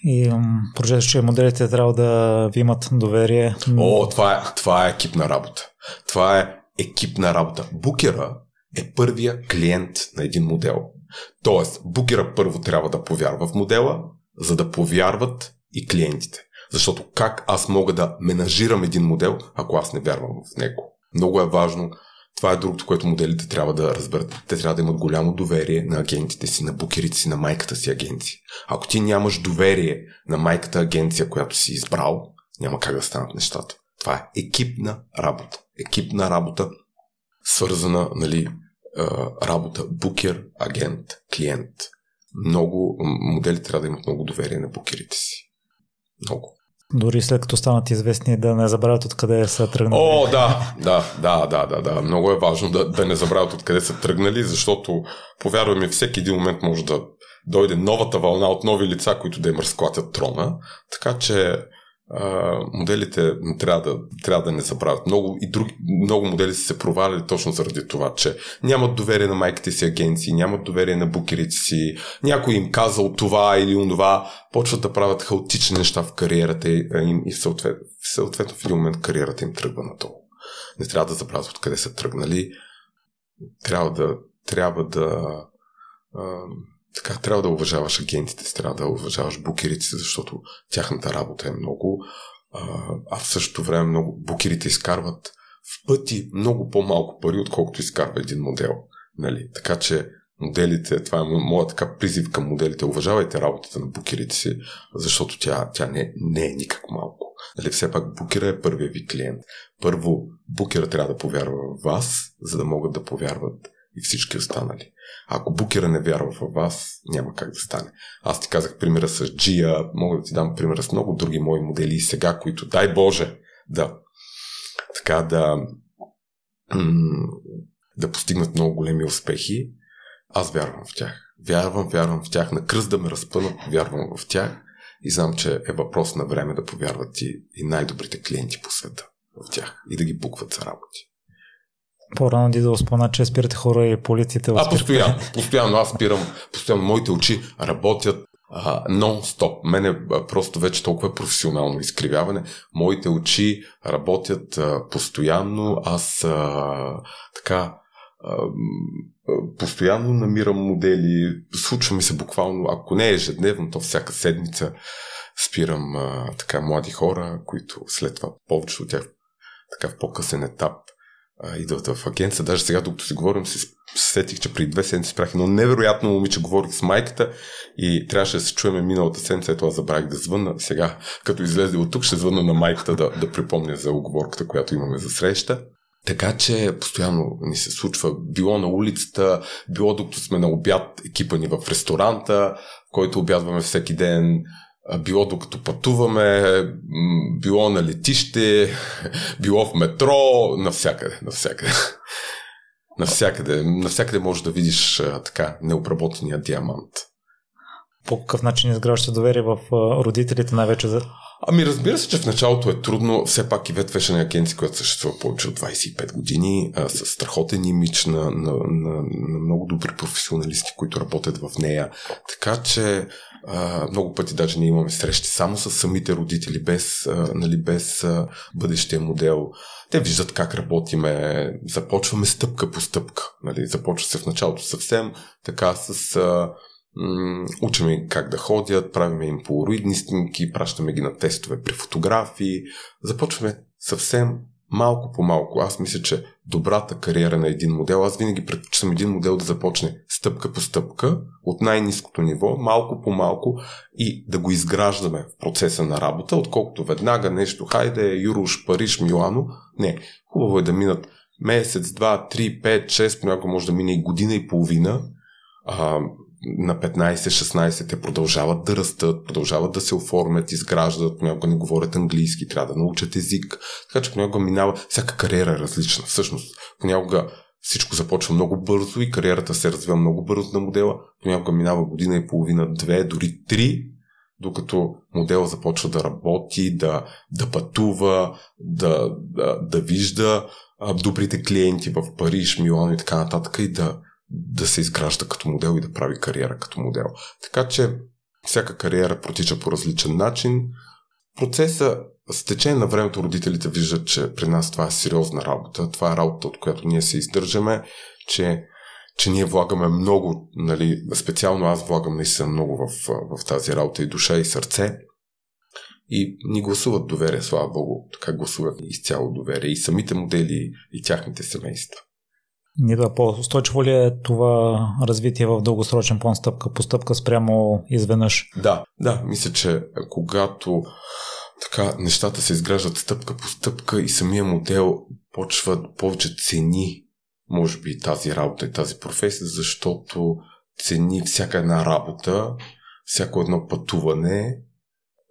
И прожектор, че моделите трябва да ви имат доверие. О, това е, това е екипна работа. Това е екипна работа. Букера е първия клиент на един модел. Тоест, букера първо трябва да повярва в модела, за да повярват и клиентите. Защото как аз мога да менажирам един модел, ако аз не вярвам в него? Много е важно това е другото, което моделите трябва да разберат. Те трябва да имат голямо доверие на агентите си, на букерите си, на майката си агенция. Ако ти нямаш доверие на майката агенция, която си избрал, няма как да станат нещата. Това е екипна работа. Екипна работа, свързана, нали, работа букер, агент, клиент. Много модели трябва да имат много доверие на букерите си. Много. Дори след като станат известни да не забравят откъде са тръгнали. О, да, да, да, да, да, да. Много е важно да, да не забравят откъде са тръгнали, защото, повярвай ми, всеки един момент може да дойде новата вълна от нови лица, които да им разклатят трона. Така че моделите трябва да, трябва да не забравят. Много, и други, много модели са се провалили точно заради това, че нямат доверие на майките си агенции, нямат доверие на букерите си, някой им казал това или онова, почват да правят хаотични неща в кариерата им и съответно, съответно в един момент кариерата им тръгва на то. Не трябва да забравят откъде са тръгнали. Трябва да, трябва да така, трябва да уважаваш агентите, трябва да уважаваш букерите, защото тяхната работа е много, а в същото време много букерите изкарват в пъти много по-малко пари, отколкото изкарва един модел. Нали? Така че моделите, това е моят така призив към моделите, уважавайте работата на букерите си, защото тя, тя не, не е никак малко. Нали, все пак букера е първият ви клиент. Първо, букера трябва да повярва в вас, за да могат да повярват и всички останали. Ако букера не вярва в вас, няма как да стане. Аз ти казах примера с Gia, мога да ти дам примера с много други мои модели и сега, които, дай Боже, да, така да, да постигнат много големи успехи, аз вярвам в тях. Вярвам, вярвам в тях. На кръст да ме разпънат, вярвам в тях. И знам, че е въпрос на време да повярват и, и най-добрите клиенти по света в тях и да ги букват за работи. По-рано да спомена, че спирате хора и полицията. А, постоянно, постоянно. Аз спирам, постоянно. Моите очи работят нон-стоп. Мене просто вече толкова е професионално изкривяване. Моите очи работят а, постоянно. Аз а, така постоянно намирам модели. Случва ми се буквално, ако не е ежедневно, то всяка седмица спирам а, така млади хора, които след това повече от тях така в по-късен етап идват в агенция. Даже сега, докато си говорим, се сетих, че при две седмици спрях едно невероятно момиче, говорих с майката и трябваше да се чуеме миналата седмица, аз забравих да звънна. Сега, като излезе от тук, ще звънна на майката да, да припомня за оговорката, която имаме за среща. Така че постоянно ни се случва. Било на улицата, било докато сме на обяд екипа ни в ресторанта, който обядваме всеки ден, било докато пътуваме, било на летище, било в метро, навсякъде, навсякъде. Навсякъде, навсякъде можеш да видиш така необработения диамант. По какъв начин изграждаш доверие в родителите най-вече за Ами разбира се, че в началото е трудно. Все пак и Вет Fashion агенция, която съществува повече от 25 години, а, с страхотен имидж на, на, на, на много добри професионалисти, които работят в нея. Така че много пъти даже ние имаме срещи само с самите родители, без, а, нали, без а, бъдещия модел. Те виждат как работиме, започваме стъпка по стъпка. Нали? Започва се в началото съвсем така с... А, учиме как да ходят, правиме им полуроидни снимки, пращаме ги на тестове при фотографии. Започваме съвсем малко по малко. Аз мисля, че добрата кариера на един модел, аз винаги предпочитам един модел да започне стъпка по стъпка, от най-низкото ниво, малко по малко и да го изграждаме в процеса на работа, отколкото веднага нещо, хайде, Юруш, Париж, Милано. Не, хубаво е да минат месец, два, три, пет, шест, понякога може да мине и година и половина, а, на 15-16 те продължават да растат, продължават да се оформят, изграждат, понякога не говорят английски, трябва да научат език. Така че понякога минава, всяка кариера е различна. Всъщност, понякога всичко започва много бързо и кариерата се развива много бързо на модела. Понякога минава година и половина, две, дори три, докато модела започва да работи, да, да пътува, да, да, да вижда добрите клиенти в Париж, Милано и така нататък и да, да се изгражда като модел и да прави кариера като модел. Така че всяка кариера протича по различен начин. Процеса с течение на времето родителите виждат, че при нас това е сериозна работа. Това е работа, от която ние се издържаме, че, че ние влагаме много, нали, специално аз влагам наистина много в, в тази работа и душа и сърце. И ни гласуват доверие, слава Богу. Така гласуват изцяло доверие и самите модели и тяхните семейства. Нидва, по-устойчиво ли е това развитие в дългосрочен план стъпка по стъпка спрямо изведнъж? Да, да, мисля, че когато така нещата се изграждат стъпка по стъпка и самия модел почва повече цени, може би, тази работа и тази професия, защото цени всяка една работа, всяко едно пътуване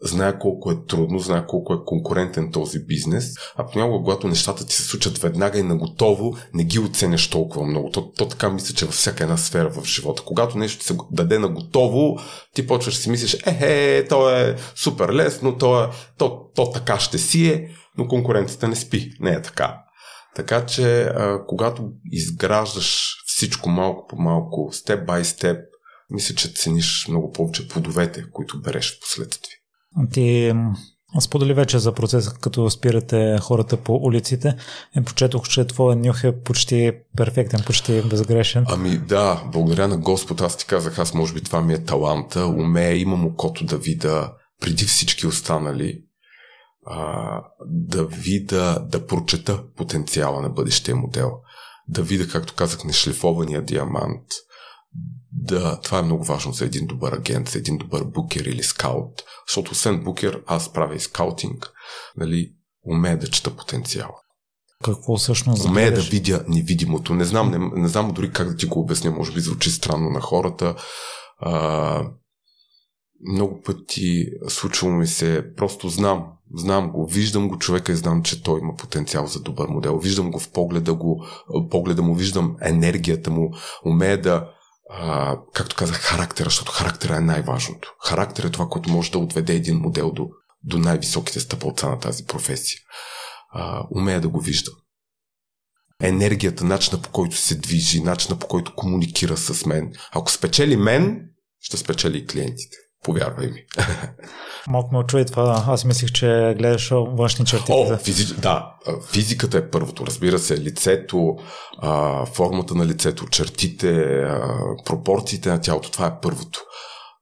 знае колко е трудно, знае колко е конкурентен този бизнес, а понякога, когато нещата ти се случат веднага и наготово, не ги оценяш толкова много. То, то така мисля, че във всяка една сфера в живота. Когато нещо се даде наготово, ти почваш си мислиш, ехе, то е супер лесно, то, е, то, то така ще си е, но конкуренцията не спи. Не е така. Така че, а, когато изграждаш всичко малко по малко, степ бай степ, мисля, че цениш много повече плодовете, които береш в последствие. Ти сподели вече за процеса, като спирате хората по улиците. И прочетох, че твоя нюх е почти перфектен, почти безгрешен. Ами да, благодаря на Господ. Аз ти казах, аз може би това ми е таланта. Умея, имам окото да видя преди всички останали а, да видя, да прочета потенциала на бъдещия модел. Да видя, както казах, нешлифования диамант – да, това е много важно за един добър агент, за един добър букер или скаут, защото освен букер, аз правя и скаутинг, нали, умея да чета потенциала. Какво всъщност Умея да видя невидимото. Не знам, не, не знам дори как да ти го обясня, може би звучи странно на хората. А, много пъти случвало ми се, просто знам, знам го, виждам го човека и знам, че той има потенциал за добър модел. Виждам го в погледа, го, погледа му, виждам енергията му, умея да, а, както казах, характера, защото характера е най-важното. Характер е това, което може да отведе един модел до, до най-високите стъпалца на тази професия. А, умея да го вижда. Енергията, начина по който се движи, начина по който комуникира с мен. Ако спечели мен, ще спечели и клиентите. Повярвай ми. Малко ме очуди това. Аз мислих, че гледаш външни черти. О, физи... да. Физиката е първото. Разбира се, лицето, а, формата на лицето, чертите, а, пропорциите на тялото. Това е първото.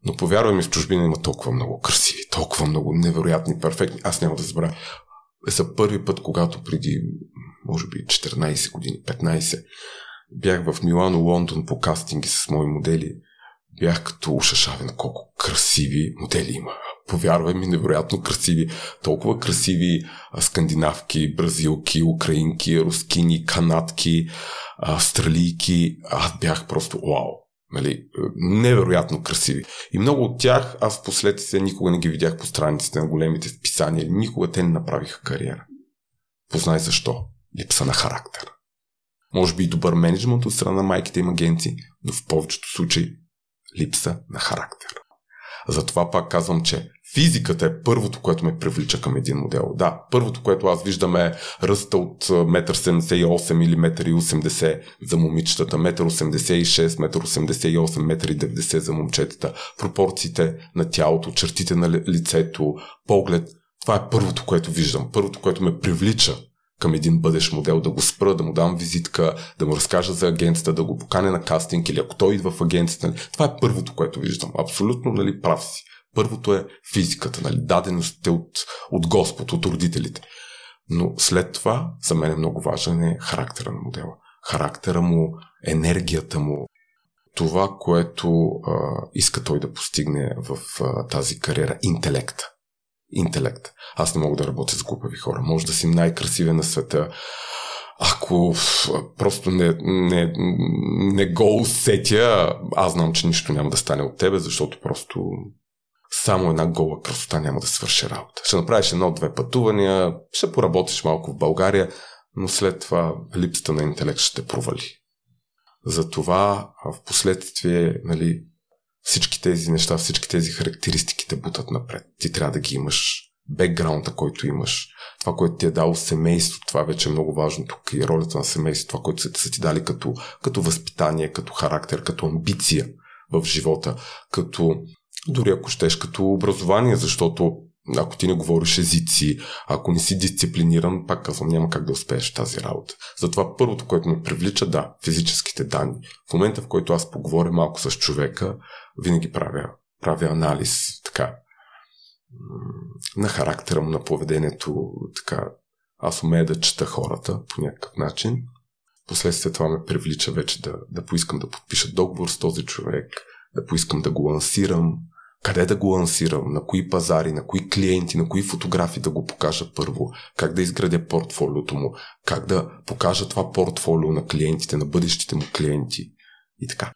Но повярвай ми, в чужбина има толкова много красиви, толкова много невероятни, перфектни. Аз няма да забравя. е за първи път, когато преди, може би, 14 години, 15, бях в Милано, Лондон по кастинги с мои модели. Бях като ушашавен колко красиви модели има. Повярвай ми, невероятно красиви. Толкова красиви скандинавки, бразилки, украинки, рускини, канадки, австралийки. Аз бях просто вау. Нали, невероятно красиви. И много от тях аз последствие никога не ги видях по страниците на големите списания. Никога те не направиха кариера. Познай защо. Липса на характер. Може би и добър менеджмент от страна на майките им агенции, но в повечето случаи липса на характер. Затова пак казвам, че физиката е първото, което ме привлича към един модел. Да, първото, което аз виждам е ръста от 1,78 или 1,80 за момичетата, 1,86 1,88 1,90 за момчетата, пропорциите на тялото, чертите на лицето, поглед. Това е първото, което виждам. Първото, което ме привлича към един бъдещ модел, да го спра, да му дам визитка, да му разкажа за агенцията, да го поканя на кастинг или ако той идва в агенцията. Нали. Това е първото, което виждам. Абсолютно нали, прав си. Първото е физиката, нали, даденостите от, от Господ, от родителите. Но след това, за мен е много важен е характера на модела. Характера му, енергията му, това, което а, иска той да постигне в а, тази кариера, интелекта интелект. Аз не мога да работя с глупави хора. Може да си най-красивен на света. Ако просто не, не, не го усетя, аз знам, че нищо няма да стане от тебе, защото просто само една гола красота няма да свърши работа. Ще направиш едно-две пътувания, ще поработиш малко в България, но след това липсата на интелект ще те провали. Затова в последствие нали, всички тези неща, всички тези характеристики те бутат напред. Ти трябва да ги имаш, бекграунда, който имаш, това, което ти е дало семейство, това вече е много важно тук. И ролята на семейство, това, което са, са ти дали като, като възпитание, като характер, като амбиция в живота, като дори ако щеш като образование, защото ако ти не говориш езици, ако не си дисциплиниран, пак казвам, няма как да успееш тази работа. Затова първото, което ме привлича, да, физическите данни. В момента, в който аз поговоря малко с човека, винаги правя, правя анализ, така, на характера му, на поведението, така, аз умея да чета хората по някакъв начин. Последствие това ме привлича вече да, да поискам да подпиша договор с този човек, да поискам да го лансирам, къде да го лансирам, на кои пазари, на кои клиенти, на кои фотографии да го покажа първо, как да изградя портфолиото му, как да покажа това портфолио на клиентите, на бъдещите му клиенти? И така.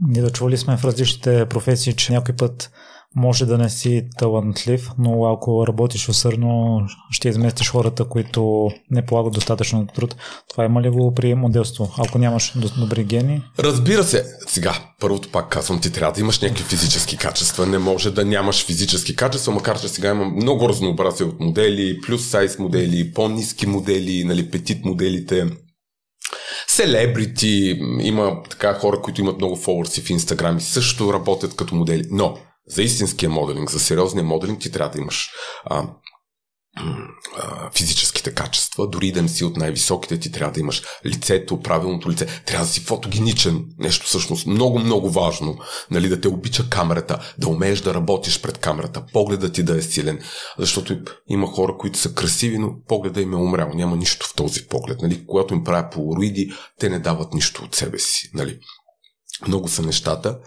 Ние да чували сме в различните професии, че някой път може да не си талантлив, но ако работиш усърдно, ще изместиш хората, които не полагат достатъчно труд. Това има ли го при моделство, ако нямаш добри гени? Разбира се. Сега, първото пак казвам, ти трябва да имаш някакви физически качества. Не може да нямаш физически качества, макар че сега има много разнообразие от модели, плюс сайз модели, по-низки модели, нали, петит моделите селебрити, има така хора, които имат много фолуърси в Инстаграм и също работят като модели. Но за истинския моделинг, за сериозния моделинг ти трябва да имаш а, физическите качества, дори да не си от най-високите, ти трябва да имаш лицето, правилното лице, трябва да си фотогеничен, нещо всъщност много, много важно, нали, да те обича камерата, да умееш да работиш пред камерата, погледът ти да е силен, защото има хора, които са красиви, но погледът им е умрял, няма нищо в този поглед, нали, когато им правя полуроиди, те не дават нищо от себе си, нали. Много са нещата,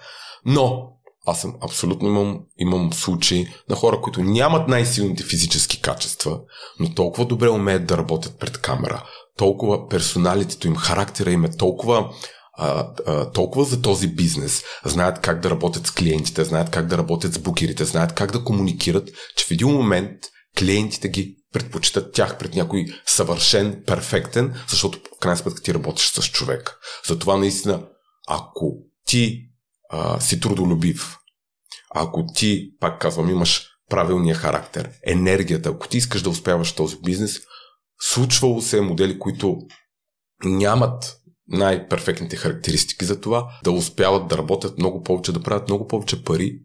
но аз съм абсолютно имам, имам случаи на хора, които нямат най-силните физически качества, но толкова добре умеят да работят пред камера. Толкова персоналитето им, характера им е толкова а, а, толкова за този бизнес, знаят как да работят с клиентите, знаят как да работят с букерите, знаят как да комуникират, че в един момент клиентите ги предпочитат тях пред някой съвършен, перфектен, защото в крайна сметка ти работиш с човек. Затова наистина, ако ти а, си трудолюбив, ако ти, пак казвам, имаш правилния характер, енергията, ако ти искаш да успяваш този бизнес, случвало се модели, които нямат най-перфектните характеристики за това, да успяват да работят много повече, да правят много повече пари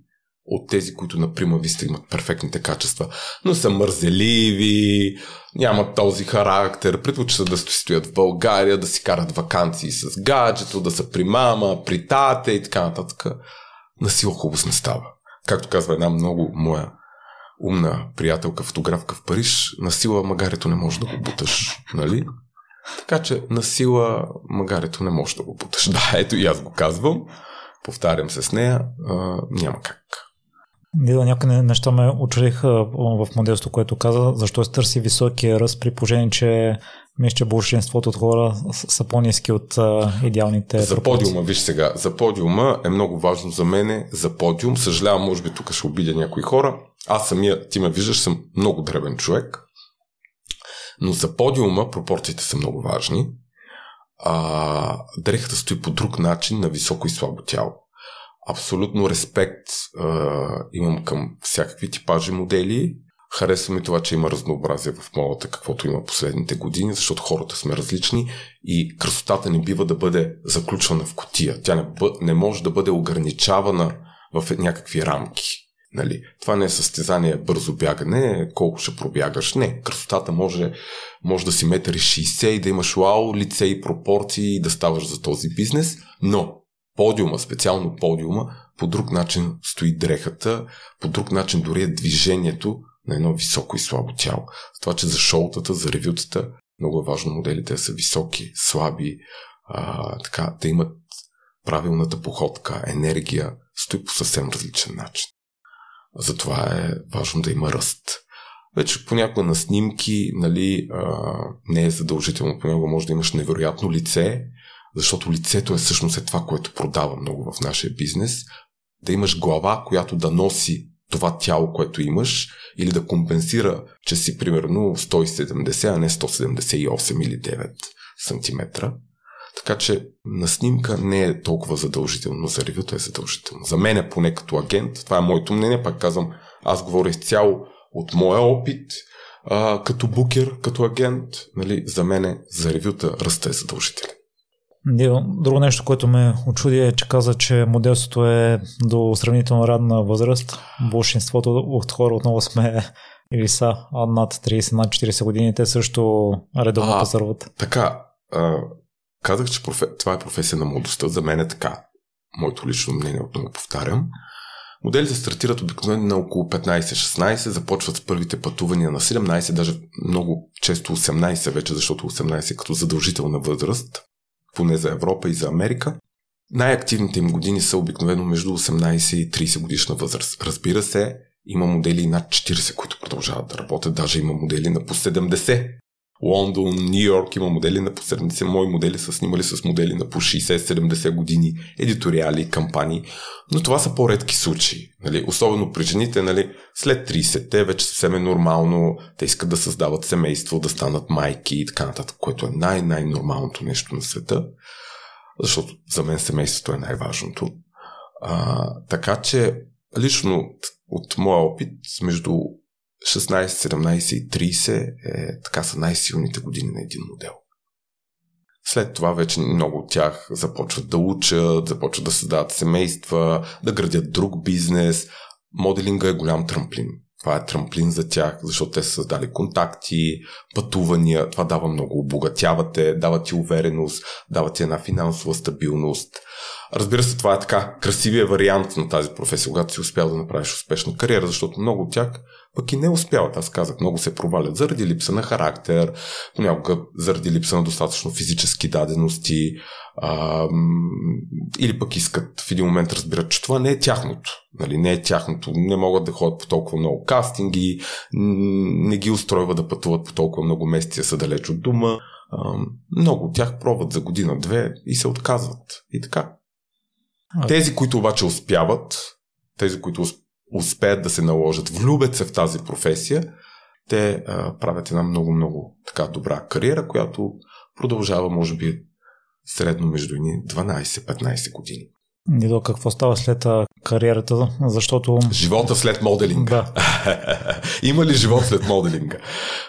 от тези, които, например, ви сте имат перфектните качества, но са мързеливи, нямат този характер, предпочитат да стоят в България, да си карат вакансии с гаджето, да са при мама, при тате и така нататък. На сила хубост не става. Както казва една много моя умна приятелка, фотографка в Париж, на сила магарето не може да го буташ, нали? Така че на сила магарето не може да го буташ. Да, ето и аз го казвам. Повтарям се с нея. А, няма как. Дила, някои неща ме очудиха в моделството, което каза, защо се търси високия ръст при положение, че мисля, че большинството от хора са по-низки от а, идеалните За пропорции. подиума, виж сега, за подиума е много важно за мене, за подиум, съжалявам, може би тук ще обидя някои хора, аз самия, ти ме виждаш, съм много дребен човек, но за подиума пропорциите са много важни. А, дрехата стои по друг начин на високо и слабо тяло. Абсолютно респект а, имам към всякакви типажи модели. Харесва ми това, че има разнообразие в модата, каквото има последните години, защото хората сме различни и красотата не бива да бъде заключвана в котия. Тя не, не може да бъде ограничавана в някакви рамки. Нали? Това не е състезание бързо бягане, колко ще пробягаш. Не, красотата може, може да си метър 60 и да имаш вау, лице и пропорции и да ставаш за този бизнес, но подиума, специално подиума, по друг начин стои дрехата, по друг начин дори е движението на едно високо и слабо тяло. С това, че за шоутата, за ревютата, много е важно моделите да са високи, слаби, а, така, да имат правилната походка, енергия, стои по съвсем различен начин. Затова е важно да има ръст. Вече понякога на снимки нали, а, не е задължително. Понякога може да имаш невероятно лице, защото лицето е всъщност е това, което продава много в нашия бизнес. Да имаш глава, която да носи това тяло, което имаш, или да компенсира, че си примерно 170, а не 178 или 9 см. Така че на снимка не е толкова задължително, за ревюто е задължително. За мен е поне като агент, това е моето мнение, пак казвам, аз говоря изцяло от моя опит, а, като букер, като агент, нали, за мен за ревюта ръста е задължителен. Друго нещо, което ме очуди е, че каза, че моделството е до сравнително радна възраст. Большинството от хора отново сме или са над 30, над 40 години, те също редовно пазарват. Така, а, казах, че профе... това е професия на младостта. За мен е така. Моето лично мнение отново повтарям. Моделите стартират обикновено на около 15-16, започват с първите пътувания на 17, даже много често 18 вече, защото 18 е като задължителна възраст поне за Европа и за Америка. Най-активните им години са обикновено между 18 и 30 годишна възраст. Разбира се, има модели над 40, които продължават да работят. Даже има модели на по 70. Лондон, Нью Йорк има модели на по 70. Мои модели са снимали с модели на по 60-70 години, едиториали, кампании. Но това са по-редки случаи. Нали? Особено при жените, нали? след 30-те вече съвсем е нормално. Те искат да създават семейство, да станат майки и така нататък, което е най-най-нормалното нещо на света. Защото за мен семейството е най-важното. А, така че, лично от моя опит, между 16, 17 и 30 е, така са най-силните години на един модел. След това вече много от тях започват да учат, започват да създават семейства, да градят друг бизнес. Моделинга е голям трамплин. Това е трамплин за тях, защото те са създали контакти, пътувания. Това дава много. Обогатявате, дава ти увереност, дава ти една финансова стабилност. Разбира се, това е така красивия вариант на тази професия, когато си успял да направиш успешна кариера, защото много от тях пък и не успяват. Аз казах, много се провалят заради липса на характер, понякога заради липса на достатъчно физически дадености, а, или пък искат в един момент разбират, че това не е тяхното. Нали, не е тяхното. Не могат да ходят по толкова много кастинги, не ги устройва да пътуват по толкова много месеци, са далеч от дома. А, много от тях пробват за година-две и се отказват. И така. Тези, които обаче успяват, тези, които успеят да се наложат, влюбят се в тази професия, те а, правят една много-много така добра кариера, която продължава, може би, средно между ни 12-15 години. Нидо, какво става след кариерата, защото... Живота след моделинга. Да. има ли живот след моделинга?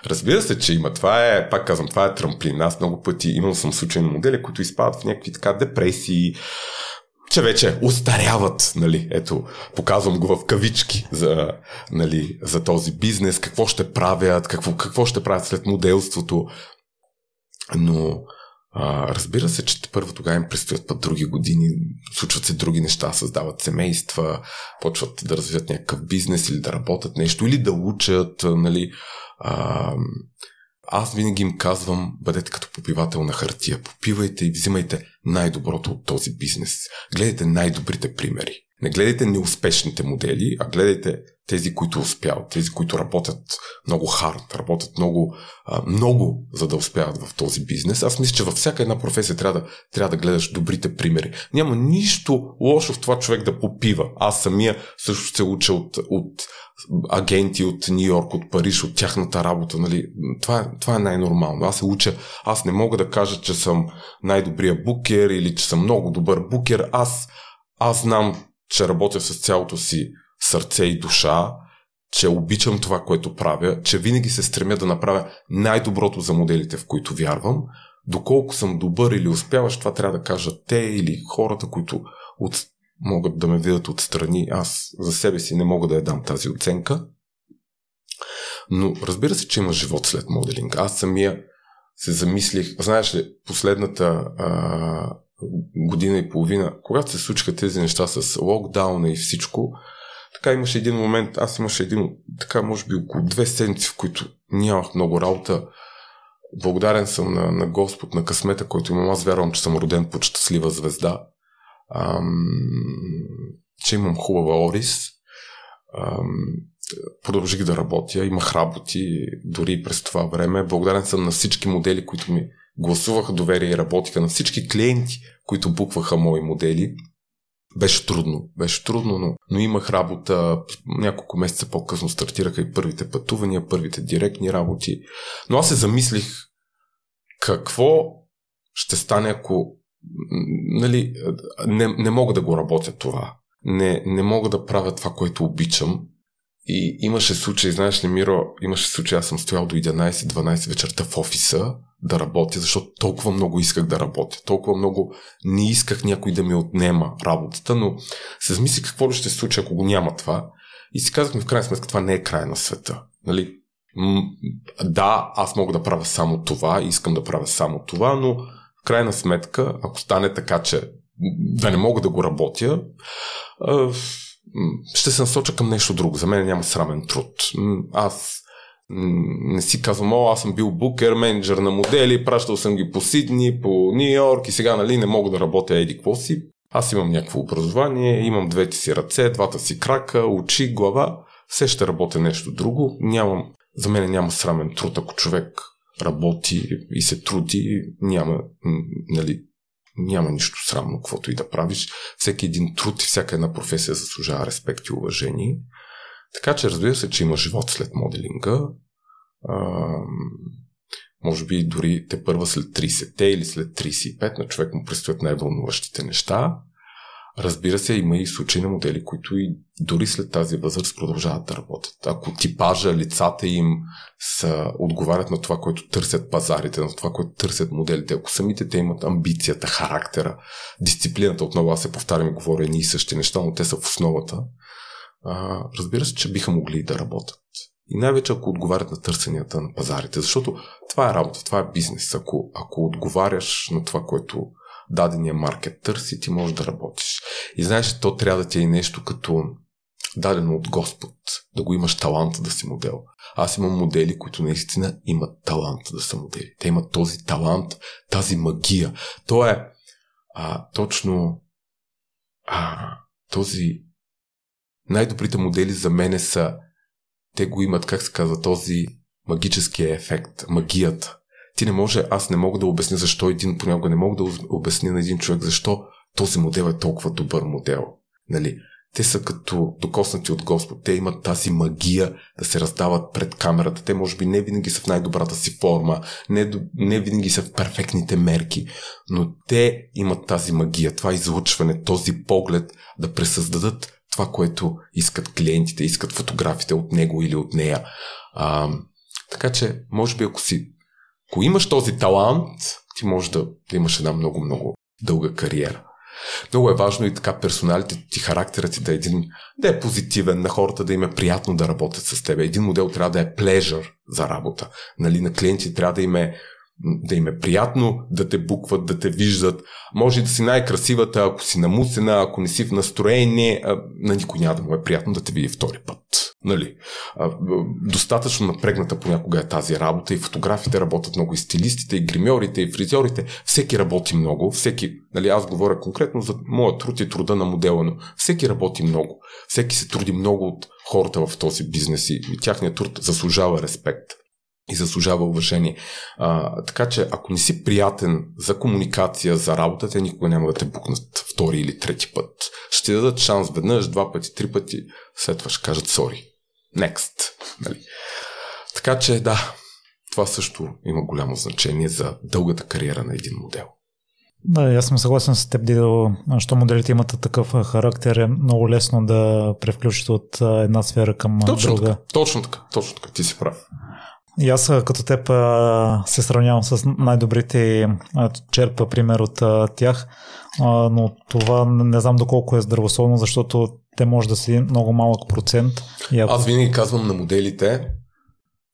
Разбира се, че има. Това е, пак казвам, това е трамплин. Аз много пъти имал съм случайни модели, които изпадат в някакви така депресии, че вече устаряват, нали, ето, показвам го в кавички за, нали, за този бизнес, какво ще правят, какво, какво ще правят след моделството. Но А, разбира се, че първо тогава им предстоят път други години, случват се други неща, създават семейства, почват да развият някакъв бизнес или да работят нещо, или да учат, нали. А, аз винаги им казвам, бъдете като попивател на хартия. Попивайте и взимайте най-доброто от този бизнес. Гледайте най-добрите примери. Не гледайте неуспешните модели, а гледайте тези, които успяват, тези, които работят много хард, работят много, много, за да успяват в този бизнес. Аз мисля, че във всяка една професия трябва да, трябва да гледаш добрите примери. Няма нищо лошо в това човек да попива. Аз самия също се уча от, от агенти от Нью Йорк, от Париж, от тяхната работа. Нали? Това, е, това е най-нормално. Аз се уча, аз не мога да кажа, че съм най-добрия букер или че съм много добър букер. Аз, аз знам, че работя с цялото си сърце и душа, че обичам това, което правя, че винаги се стремя да направя най-доброто за моделите, в които вярвам. Доколко съм добър или успяваш, това трябва да кажат те или хората, които от, могат да ме видят отстрани. Аз за себе си не мога да я дам тази оценка. Но разбира се, че има живот след моделинг. Аз самия се замислих, знаеш ли, последната а, година и половина, когато се случиха тези неща с локдауна и всичко, така имаше един момент, аз имаше един, така може би около две седмици, в които нямах много работа. Благодарен съм на, на Господ, на късмета, който имам. Аз вярвам, че съм роден под щастлива звезда. Ам, че имам хубава Орис. Ам, продължих да работя, имах работи дори през това време. Благодарен съм на всички модели, които ми гласуваха доверие и работиха, на всички клиенти, които букваха мои модели. Беше трудно, беше трудно, но, но имах работа. Няколко месеца по-късно стартираха и първите пътувания, първите директни работи. Но аз се замислих какво ще стане, ако нали, не, не мога да го работя това. Не, не мога да правя това, което обичам. И имаше случай, знаеш ли, Миро, имаше случай, аз съм стоял до 11-12 вечерта в офиса да работя, защото толкова много исках да работя. Толкова много не исках някой да ми отнема работата, но се замисли какво ли ще се случи, ако го няма това. И си казахме, в крайна сметка, това не е край на света. Нали? М- да, аз мога да правя само това, искам да правя само това, но в крайна сметка, ако стане така, че да не мога да го работя, ще се насоча към нещо друго. За мен няма срамен труд. Аз не си казвам, о, аз съм бил букер, менеджер на модели, пращал съм ги по Сидни, по Нью Йорк и сега нали не мога да работя еди какво си. Аз имам някакво образование, имам двете си ръце, двата си крака, очи, глава, все ще работя нещо друго. Нямам, за мен няма срамен труд, ако човек работи и се труди, няма, нали, няма нищо срамно, каквото и да правиш. Всеки един труд и всяка една професия заслужава респект и уважение. Така че разбира се, че има живот след моделинга. А, може би дори те първа след 30-те или след 35 на човек му предстоят най-вълнуващите неща. Разбира се, има и случаи на модели, които и дори след тази възраст продължават да работят. Ако типажа, лицата им са, отговарят на това, което търсят пазарите, на това, което търсят моделите, ако самите те имат амбицията, характера, дисциплината, отново аз се повтарям и говоря едни и същи неща, но те са в основата, а, разбира се, че биха могли да работят. И най-вече ако отговарят на търсенията на пазарите, защото това е работа, това е бизнес. Ако, ако отговаряш на това, което дадения маркет търси, ти можеш да работиш. И знаеш, то трябва да ти е нещо като дадено от Господ, да го имаш таланта да си модел. Аз имам модели, които наистина имат талант да са модели. Те имат този талант, тази магия. То е а, точно а, този най-добрите модели за мене са те го имат, как се казва, този магическия ефект, магията. Ти не може, аз не мога да обясня защо един, понякога не мога да обясня на един човек защо този модел е толкова добър модел. Нали? Те са като докоснати от Господ. Те имат тази магия да се раздават пред камерата. Те може би не винаги са в най-добрата си форма, не, не винаги са в перфектните мерки, но те имат тази магия, това излучване, този поглед да пресъздадат това, което искат клиентите, искат фотографите от него или от нея. А, така че, може би, ако си ако имаш този талант, ти можеш да, да имаш една много-много дълга кариера. Много е важно и така персоналите ти, характерът ти да е един, да е позитивен, на хората да им е приятно да работят с теб. Един модел трябва да е плежър за работа. Нали, на клиенти трябва да им е да им е приятно да те букват, да те виждат. Може да си най-красивата, ако си намусена, ако не си в настроение, на никой няма да му е приятно да те види втори път. Нали? Достатъчно напрегната понякога е тази работа и фотографите работят много, и стилистите, и гримьорите, и фризьорите. Всеки работи много, всеки, нали, аз говоря конкретно за моят труд и труда на модела, но всеки работи много. Всеки се труди много от хората в този бизнес и тяхният труд заслужава респект и заслужава уважение. А, така че, ако не си приятен за комуникация, за работа, те никога няма да те букнат втори или трети път. Ще ти дадат шанс веднъж, два пъти, три пъти, след това ще кажат сори. Next. Нали? Така че, да, това също има голямо значение за дългата кариера на един модел. Да, аз съм съгласен с теб, Дидо. Що моделите имат такъв характер, е много лесно да превключат от една сфера към точно друга. Така, точно така, точно така, ти си прав. И аз като теб се сравнявам с най-добрите черпа пример от тях, но това не знам доколко е здравословно, защото те може да си много малък процент. И ако... Аз винаги казвам на моделите,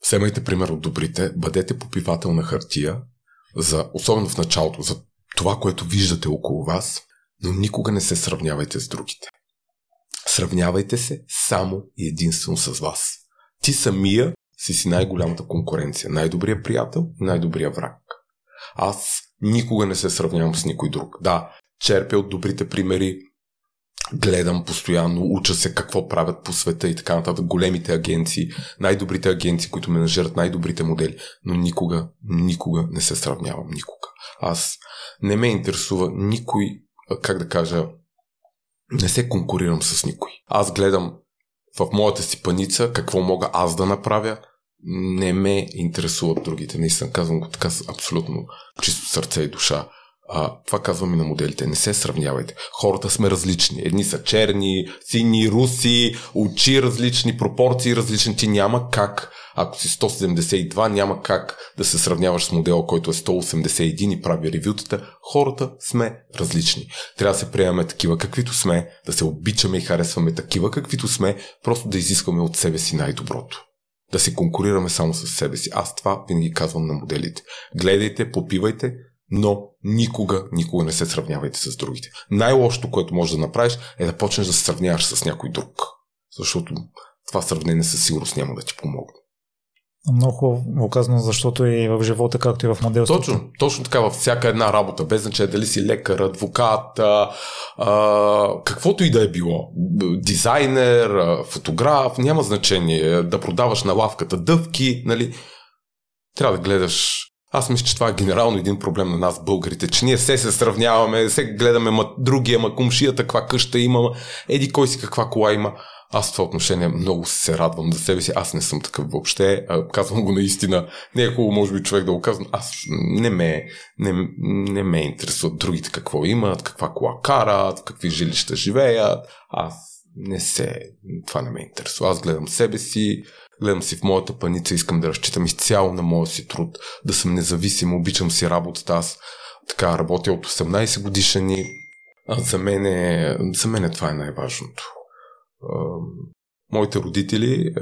вземайте пример от добрите, бъдете попивател на хартия, за, особено в началото, за това, което виждате около вас, но никога не се сравнявайте с другите. Сравнявайте се само и единствено с вас. Ти самия си си най-голямата конкуренция, най-добрия приятел и най-добрия враг. Аз никога не се сравнявам с никой друг. Да, черпя от добрите примери, гледам постоянно, уча се какво правят по света и така нататък. Големите агенции, най-добрите агенции, които менажират най-добрите модели. Но никога, никога не се сравнявам. Никога. Аз не ме интересува никой, как да кажа, не се конкурирам с никой. Аз гледам в моята си паница какво мога аз да направя, не ме интересуват другите. Наистина казвам го така абсолютно чисто сърце и душа. А, това казвам и на моделите. Не се сравнявайте. Хората сме различни. Едни са черни, сини, руси, очи различни, пропорции различни. Ти няма как, ако си 172, няма как да се сравняваш с модела, който е 181 и прави ревютата. Хората сме различни. Трябва да се приемаме такива, каквито сме, да се обичаме и харесваме такива, каквито сме, просто да изискваме от себе си най-доброто да се конкурираме само с себе си. Аз това винаги казвам на моделите. Гледайте, попивайте, но никога, никога не се сравнявайте с другите. Най-лошото, което можеш да направиш, е да почнеш да се сравняваш с някой друг. Защото това сравнение със сигурност няма да ти помогне. Много хубаво казано, защото и в живота, както и в моделството. Точно, точно така във всяка една работа, без значение дали си лекар, адвокат, а, а, каквото и да е било, дизайнер, фотограф, няма значение, да продаваш на лавката дъвки, нали, трябва да гледаш аз мисля, че това е генерално един проблем на нас, българите, че ние се се сравняваме, се гледаме ма, другия, ма кумшията, каква къща има, еди кой си каква кола има. Аз в това отношение много се радвам за себе си. Аз не съм такъв въобще. Казвам го наистина. Не е хубаво, може би, човек да го казвам. Аз не ме, не, не ме интересуват другите какво имат, каква кола карат, какви жилища живеят. Аз не се... Това не ме интересува. Аз гледам себе си, гледам си в моята паница, искам да разчитам изцяло на моя си труд, да съм независим, обичам си работата. Аз така работя от 18 годишни. А за мен, е, за мен е това е най-важното моите родители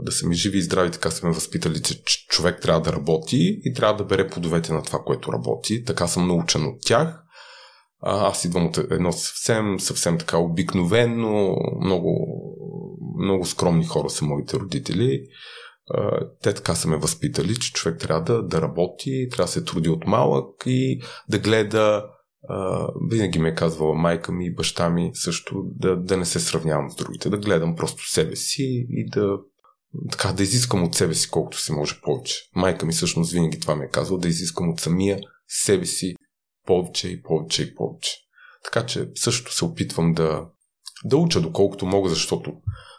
да са ми живи и здрави, така са ме възпитали, че човек трябва да работи и трябва да бере плодовете на това, което работи. Така съм научен от тях. Аз идвам от едно съвсем, съвсем така обикновено, много, много скромни хора са моите родители. Те така са ме възпитали, че човек трябва да, да работи, трябва да се труди от малък и да гледа Винаги ме е казвала майка ми и баща ми също да, да не се сравнявам с другите, да гледам просто себе си и да, така, да изискам от себе си колкото се може повече. Майка ми всъщност винаги това ме е казвала, да изискам от самия себе си повече и повече и повече. Така че също се опитвам да, да уча доколкото мога, защото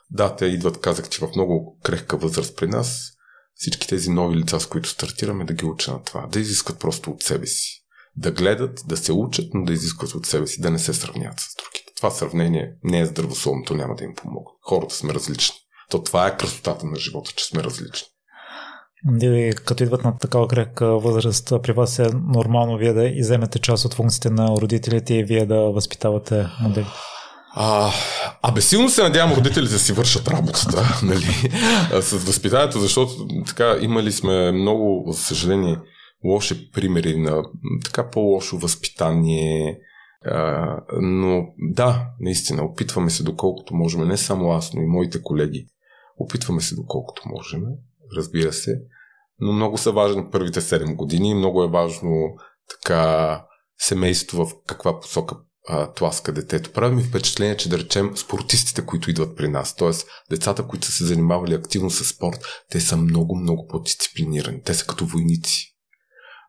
да, те идват, казах, че в много крехка възраст при нас, всички тези нови лица, с които стартираме, да ги уча на това, да изискват просто от себе си да гледат, да се учат, но да изискват от себе си, да не се сравняват с другите. Това сравнение не е здравословно, то няма да им помогне. Хората сме различни. То това е красотата на живота, че сме различни. Дили, като идват на такава крехка възраст, при вас е нормално вие да иземете част от функциите на родителите и вие да възпитавате модели? А, абе, силно се надявам родителите да си вършат работата, нали, с възпитанието, защото така имали сме много, за съжаление, лоши примери на така по-лошо възпитание. А, но да, наистина, опитваме се доколкото можем, не само аз, но и моите колеги. Опитваме се доколкото можем, разбира се, но много са важни първите 7 години. Много е важно така семейство в каква посока а, тласка детето. Прави ми впечатление, че да речем спортистите, които идват при нас, т.е. децата, които са се занимавали активно с спорт, те са много, много по-дисциплинирани. Те са като войници.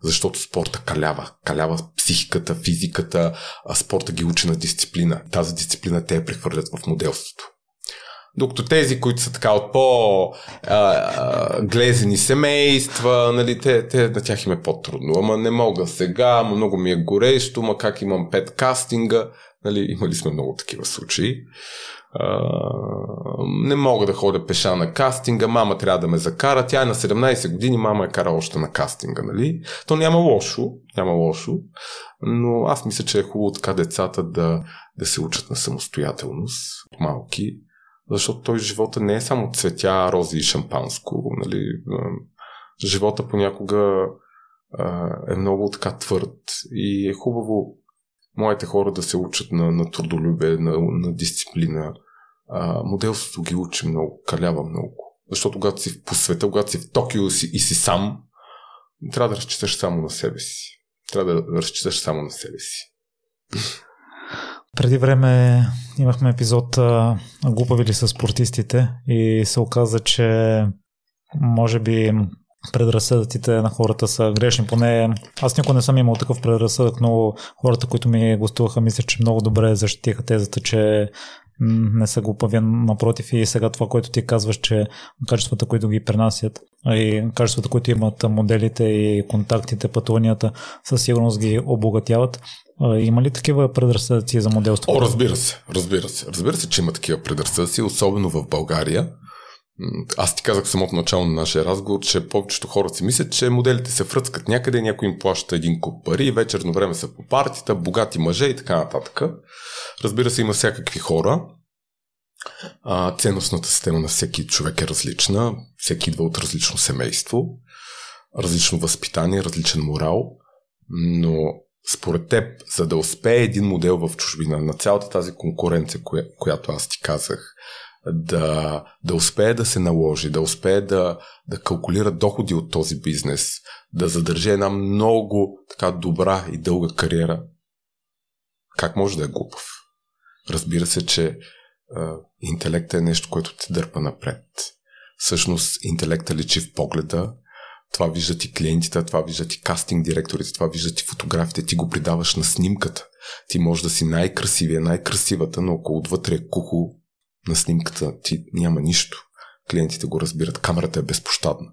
Защото спорта калява. Калява психиката, физиката, а спорта ги учи на дисциплина. Тази дисциплина те я прехвърлят в моделството. Докато тези, които са така от по-глезени семейства, нали, те, те, на тях им е по-трудно. Ама не мога сега, ама много ми е горещо, ама как имам пет кастинга. Нали, имали сме много такива случаи. Не мога да ходя пеша на кастинга, мама трябва да ме закара. Тя е на 17 години, мама е кара още на кастинга, нали? То няма лошо, няма лошо, но аз мисля, че е хубаво така децата да, да се учат на самостоятелност, малки, защото той живота не е само цветя, рози и шампанско. Нали? Живота понякога е много така твърд и е хубаво моите хора да се учат на, на трудолюбие, на, на дисциплина. А, моделството ги учи много, калява много. Защото когато си по света, когато си в Токио си, и си сам, трябва да разчиташ само на себе си. Трябва да разчиташ само на себе си. Преди време имахме епизод Глупави ли са спортистите и се оказа, че може би предразсъдъците на хората са грешни. Поне аз никога не съм имал такъв предразсъдък, но хората, които ми гостуваха, мисля, че много добре защитиха тезата, че не са глупави, напротив и сега това, което ти казваш, че качествата, които ги пренасят и качествата, които имат моделите и контактите, пътуванията, със сигурност ги обогатяват. Има ли такива предразсъдъци за моделство? О, разбира се, разбира се. Разбира се, че има такива предразсъдъци, особено в България. Аз ти казах в самото начало на нашия разговор, че повечето хора си мислят, че моделите се фръцкат някъде, някой им плаща един куп пари, вечерно време са по партията, богати мъже и така нататък. Разбира се, има всякакви хора. А, ценностната система на всеки човек е различна. Всеки идва от различно семейство, различно възпитание, различен морал. Но според теб, за да успее един модел в чужбина, на цялата тази конкуренция, коя, която аз ти казах, да, да успее да се наложи, да успее да, да калкулира доходи от този бизнес, да задържи една много така добра и дълга кариера, как може да е глупав? Разбира се, че а, интелектът е нещо, което те дърпа напред. Всъщност, интелекта личи в погледа, това виждат и клиентите, това виждат и кастинг директорите, това виждат и фотографите, ти го придаваш на снимката. Ти можеш да си най-красивия, най-красивата, но ако отвътре е кухо на снимката ти няма нищо. Клиентите го разбират, камерата е безпощадна.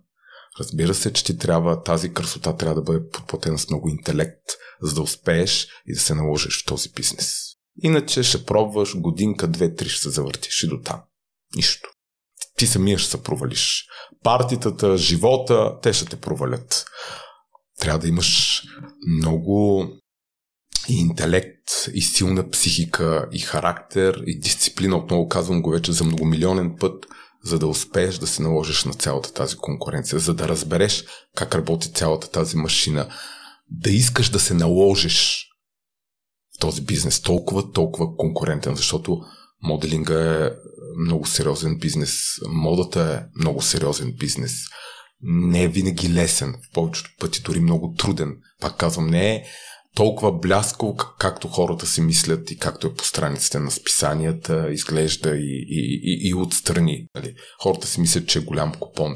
Разбира се, че ти трябва, тази красота трябва да бъде подплатена с много интелект, за да успееш и да се наложиш в този бизнес. Иначе ще пробваш годинка, две, три ще се завъртиш и до там. Нищо. Ти самия ще се провалиш. Партитата, живота, те ще те провалят. Трябва да имаш много и интелект, и силна психика, и характер, и дисциплина. Отново казвам го вече за многомилионен път, за да успееш да се наложиш на цялата тази конкуренция, за да разбереш как работи цялата тази машина, да искаш да се наложиш в този бизнес толкова, толкова конкурентен, защото моделинга е много сериозен бизнес, модата е много сериозен бизнес. Не е винаги лесен, в повечето пъти дори много труден. Пак казвам, не е толкова бляскал, както хората си мислят и както е по страниците на списанията, изглежда и, и, и, и отстрани. Нали? Хората си мислят, че е голям купон.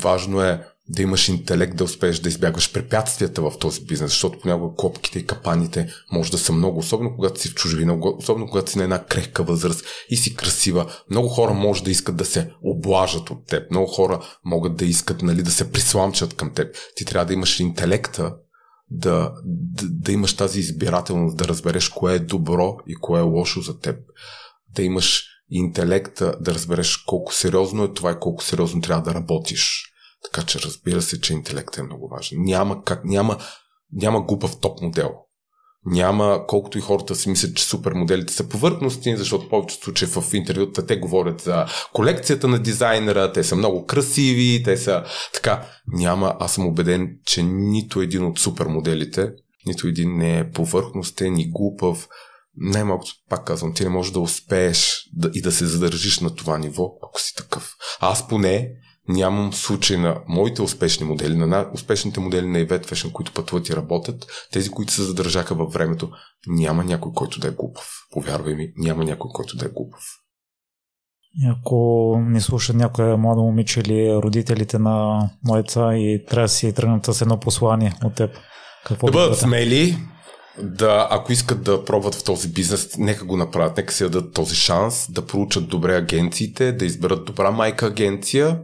Важно е да имаш интелект да успееш да избягваш препятствията в този бизнес, защото понякога копките и капаните може да са много, особено когато си в чужбина, особено когато си на една крехка възраст и си красива. Много хора може да искат да се облажат от теб, много хора могат да искат нали, да се присламчат към теб. Ти трябва да имаш интелекта да, да, да имаш тази избирателност, да разбереш кое е добро и кое е лошо за теб. Да имаш интелекта, да разбереш колко сериозно е това и колко сериозно трябва да работиш. Така че разбира се, че интелектът е много важен. Няма, как, няма, няма глупав топ модел. Няма, колкото и хората си мислят, че супермоделите са повърхностни, защото повечето случаи в интервюта те говорят за колекцията на дизайнера, те са много красиви, те са така. Няма, аз съм убеден, че нито един от супермоделите, нито един не е повърхностен и глупав. Най-малкото, пак казвам, ти не можеш да успееш да, и да се задържиш на това ниво, ако си такъв. Аз поне нямам случай на моите успешни модели, на успешните модели на Event Fashion, които пътуват и работят, тези, които се задържаха във времето, няма някой, който да е глупав. Повярвай ми, няма някой, който да е глупав. Ако ни слуша някоя млада момиче или родителите на моеца и трябва да си тръгнат с едно послание от теб, какво да бъдат смели, да, ако искат да пробват в този бизнес, нека го направят, нека си дадат този шанс, да проучат добре агенциите, да изберат добра майка агенция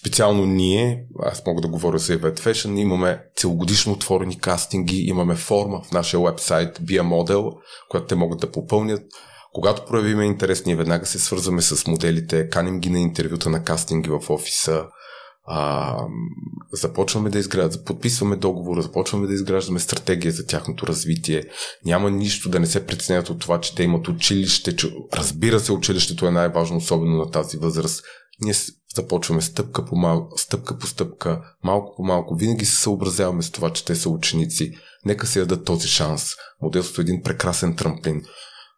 Специално ние, аз мога да говоря за Event Fashion, имаме целогодишно отворени кастинги, имаме форма в нашия вебсайт BIA Model, която те могат да попълнят. Когато проявиме интерес, ние веднага се свързваме с моделите, каним ги на интервюта на кастинги в офиса, а, започваме да изграждаме, подписваме договора, започваме да изграждаме стратегия за тяхното развитие. Няма нищо да не се преценят от това, че те имат училище. Че, разбира се, училището е най-важно, особено на тази възраст. Ние започваме стъпка по малко, стъпка по стъпка, малко по малко. Винаги се съобразяваме с това, че те са ученици. Нека си дадат този шанс. Моделството е един прекрасен трамплин.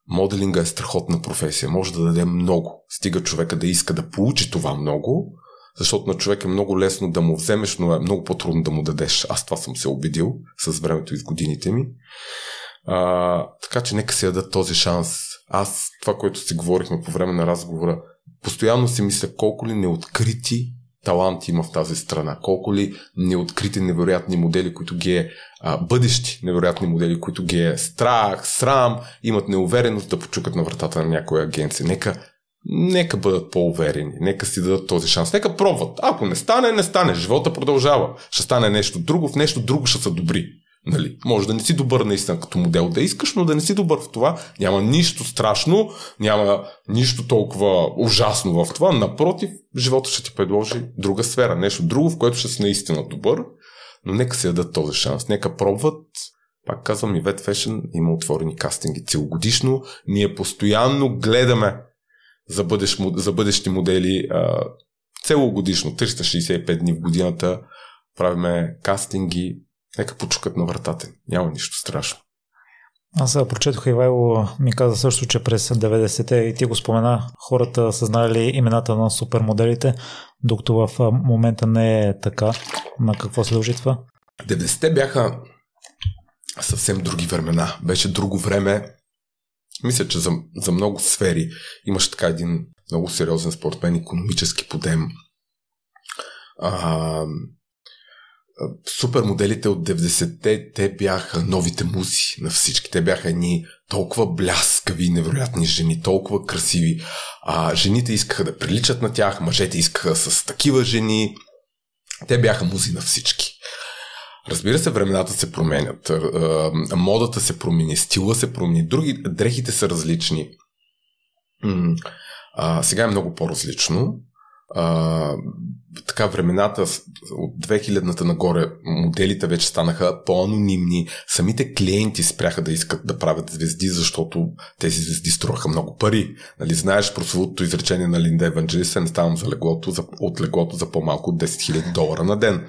Моделинга е страхотна професия. Може да даде много. Стига човека да иска да получи това много, защото на човек е много лесно да му вземеш, но е много по-трудно да му дадеш. Аз това съм се убедил с времето и с годините ми. А, така че нека си дадат този шанс. Аз това, което си говорихме по време на разговора, постоянно си мисля колко ли неоткрити таланти има в тази страна, колко ли неоткрити невероятни модели, които ги е а, бъдещи невероятни модели, които ги е страх, срам, имат неувереност да почукат на вратата на някоя агенция. Нека, нека бъдат по-уверени, нека си дадат този шанс, нека пробват. Ако не стане, не стане, живота продължава. Ще стане нещо друго, в нещо друго ще са добри. Нали, може да не си добър наистина като модел да искаш, но да не си добър в това. Няма нищо страшно, няма нищо толкова ужасно в това. Напротив, живота ще ти предложи друга сфера, нещо друго, в което ще си наистина добър. Но нека си дадат този шанс. Нека пробват. Пак казвам, и Vet Fashion има отворени кастинги целогодишно. Ние постоянно гледаме за, бъдещ, за бъдещи модели целогодишно, 365 дни в годината. Правиме кастинги, Нека почукат на вратата. Няма нищо страшно. Аз прочетох Ивайло ми каза също, че през 90-те и ти го спомена, хората са знали имената на супермоделите, докато в момента не е така. На какво се дължи това? 90-те бяха съвсем други времена. Беше друго време. Мисля, че за, за много сфери имаше така един много сериозен спорт мен економически подем. А, супермоделите от 90-те, те бяха новите музи на всички. Те бяха едни толкова бляскави, невероятни жени, толкова красиви. А жените искаха да приличат на тях, мъжете искаха с такива жени. Те бяха музи на всички. Разбира се, времената се променят. Модата се промени, стила се промени, други дрехите са различни. А, сега е много по-различно а, така времената от 2000-та нагоре моделите вече станаха по-анонимни. Самите клиенти спряха да искат да правят звезди, защото тези звезди струваха много пари. Нали, знаеш прословутото изречение на Линда Еванджелиса, не ставам за леглото, за, от леглото за по-малко от 10 000 долара на ден.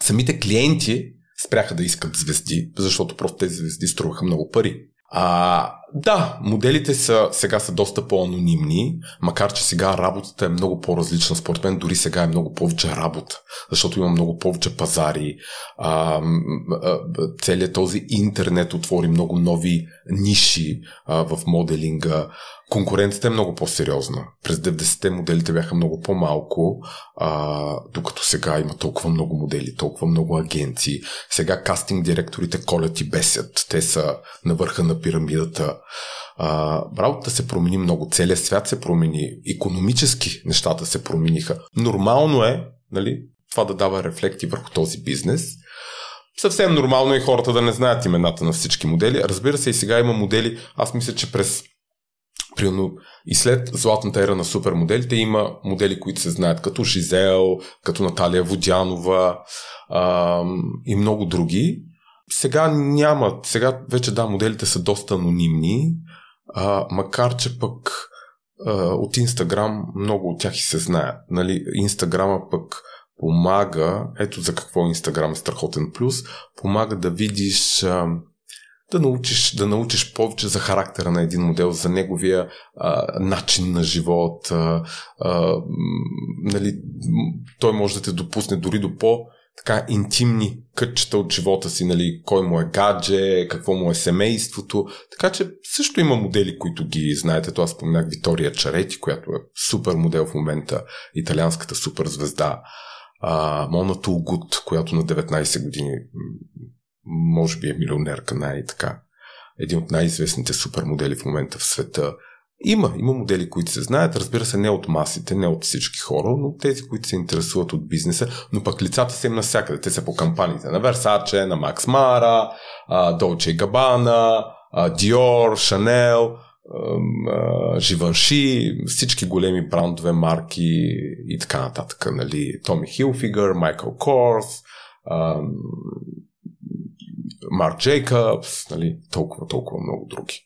Самите клиенти спряха да искат звезди, защото просто тези звезди струваха много пари. А, да, моделите са, сега са доста по-анонимни, макар че сега работата е много по-различна. Според мен дори сега е много повече работа, защото има много повече пазари. А, целият този интернет отвори много нови ниши а, в моделинга. Конкуренцията е много по-сериозна. През 90-те моделите бяха много по-малко, а, докато сега има толкова много модели, толкова много агенции. Сега кастинг директорите колят и бесят. Те са на върха на пирамидата. А, работата се промени много, целият свят се промени, економически нещата се промениха. Нормално е нали, това да дава рефлекти върху този бизнес. Съвсем нормално е хората да не знаят имената на всички модели. Разбира се, и сега има модели. Аз мисля, че през Примерно и след златната ера на супермоделите има модели, които се знаят като Жизел, като Наталия Водянова а, и много други. сега няма, сега вече да, моделите са доста анонимни, а, макар че пък а, от Инстаграм много от тях и се знаят. Нали, Инстаграма пък помага, ето за какво Инстаграм е страхотен плюс, помага да видиш а, да научиш, да научиш повече за характера на един модел, за неговия а, начин на живот. А, а, нали, той може да те допусне дори до по- така интимни кътчета от живота си, нали, кой му е гадже, какво му е семейството. Така че също има модели, които ги знаете. Това споменах Витория Чарети, която е супер модел в момента, италианската супер звезда. А, Мона Тулгут, която на 19 години може би е милионерка, най-така. Един от най-известните супермодели в момента в света. Има, има модели, които се знаят, разбира се, не от масите, не от всички хора, но тези, които се интересуват от бизнеса, но пък лицата са им навсякъде. Те са по кампаниите на Versace, на Max Mara, Dolce Gabbana, Dior, Chanel, Живанши, всички големи брандове, марки и така нататък. Нали? Томи Хилфигър, Майкъл Корс, Марк Джейкъбс, нали, толкова, толкова много други.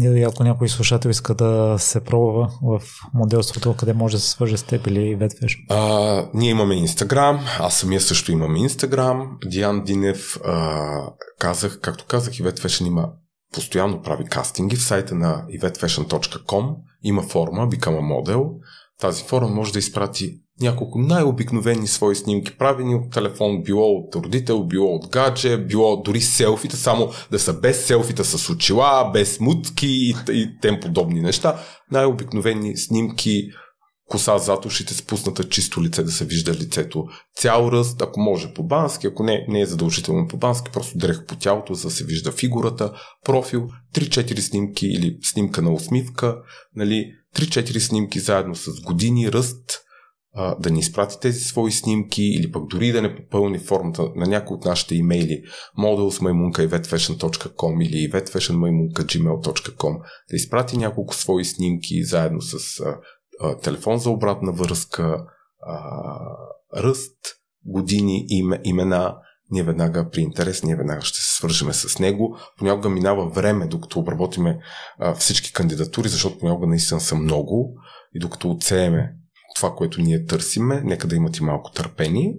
И ако някой слушател иска да се пробва в моделството, къде може да се свърже с теб или ветвеш? А, ние имаме Инстаграм, аз самия също имам Инстаграм. Диан Динев, а, казах, както казах, и Fashion има постоянно прави кастинги в сайта на evetfashion.com има форма Become a Model. Тази форма може да изпрати няколко най-обикновени свои снимки, правени от телефон, било от родител, било от гадже, било дори селфите, само да са без селфита с очила, без мутки и, и тем подобни неща. Най-обикновени снимки, коса зад ушите, спусната чисто лице, да се вижда лицето. Цял ръст, ако може по бански, ако не, не е задължително по бански, просто дрех по тялото, за да се вижда фигурата, профил, 3-4 снимки или снимка на усмивка, нали, 3-4 снимки заедно с години, ръст, а, да ни изпрати тези свои снимки или пък дори да не попълни формата на някои от нашите имейли. modelsmaimunka.evetfashion.com или evetfashionmaimunka.gmail.com да изпрати няколко свои снимки заедно с а, а, телефон за обратна връзка, а, ръст, години, име, имена, ние веднага при интерес, ние веднага ще се свържеме с него. Понякога минава време, докато обработиме а, всички кандидатури, защото понякога наистина са много. И докато оцееме това, което ние търсиме, нека да имат и малко търпение,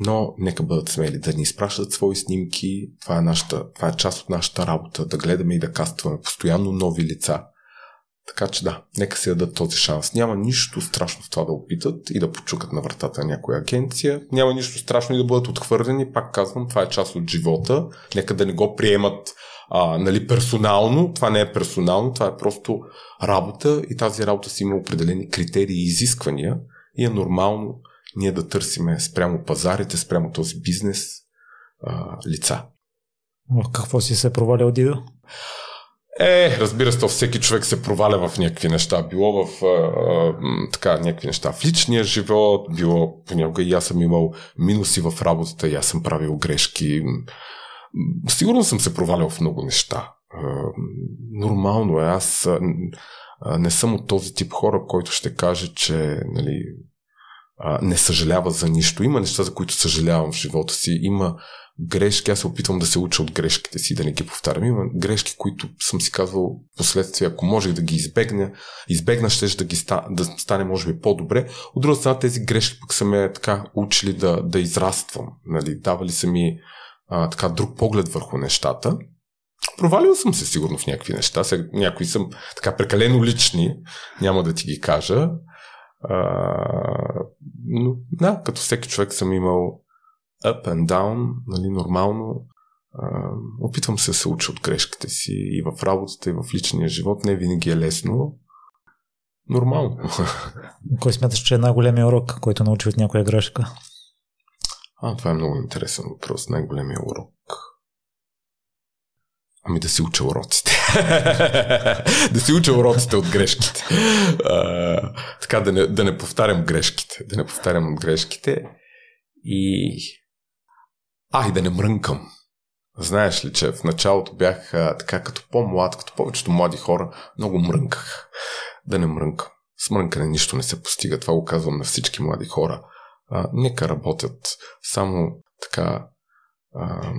но нека бъдат смели да ни изпращат свои снимки. Това е, нашата, това е част от нашата работа, да гледаме и да кастваме постоянно нови лица. Така че да, нека си дадат този шанс. Няма нищо страшно в това да опитат и да почукат на вратата на някоя агенция. Няма нищо страшно и да бъдат отхвърлени. Пак казвам, това е част от живота. Нека да не го приемат а, нали, персонално. Това не е персонално, това е просто работа и тази работа си има определени критерии и изисквания и е нормално ние да търсиме спрямо пазарите, спрямо този бизнес а, лица. Какво си се провалял, Дидо? Е, разбира се, всеки човек се проваля в някакви неща. Било в а, а, така, някакви неща в личния живот, било понякога и аз съм имал минуси в работата, и аз съм правил грешки. Сигурно съм се провалял в много неща. Нормално е. Аз не съм от този тип хора, който ще каже, че нали, не съжалява за нищо. Има неща, за които съжалявам в живота си. Има грешки, аз се опитвам да се уча от грешките си, да не ги повтарям. Има грешки, които съм си казвал последствия, ако можех да ги избегна, избегна, ще да ги ста, да стане, може би, по-добре. От друга страна, тези грешки пък са ме така учили да, да израствам. Нали? Давали са ми а, така друг поглед върху нещата. Провалил съм се сигурно в някакви неща. Сега, някои съм така прекалено лични, няма да ти ги кажа. А, но да, като всеки човек съм имал up and down, нали, нормално. А, опитвам се да се уча от грешките си и в работата, и в личния живот. Не винаги е лесно. Нормално. Кой смяташ, че е най-големия урок, който научи от някоя грешка? А, това е много интересен въпрос. Най-големия урок. Ами да си уча уроците. да си уча уроците от грешките. А, така, да не, да не повтарям грешките. Да не повтарям от грешките. И... А, и да не мрънкам. Знаеш ли, че в началото бях а, така като по-млад, като повечето млади хора, много мрънках. Да не мрънкам. С мрънкане нищо не се постига. Това го казвам на всички млади хора а, нека работят само така а,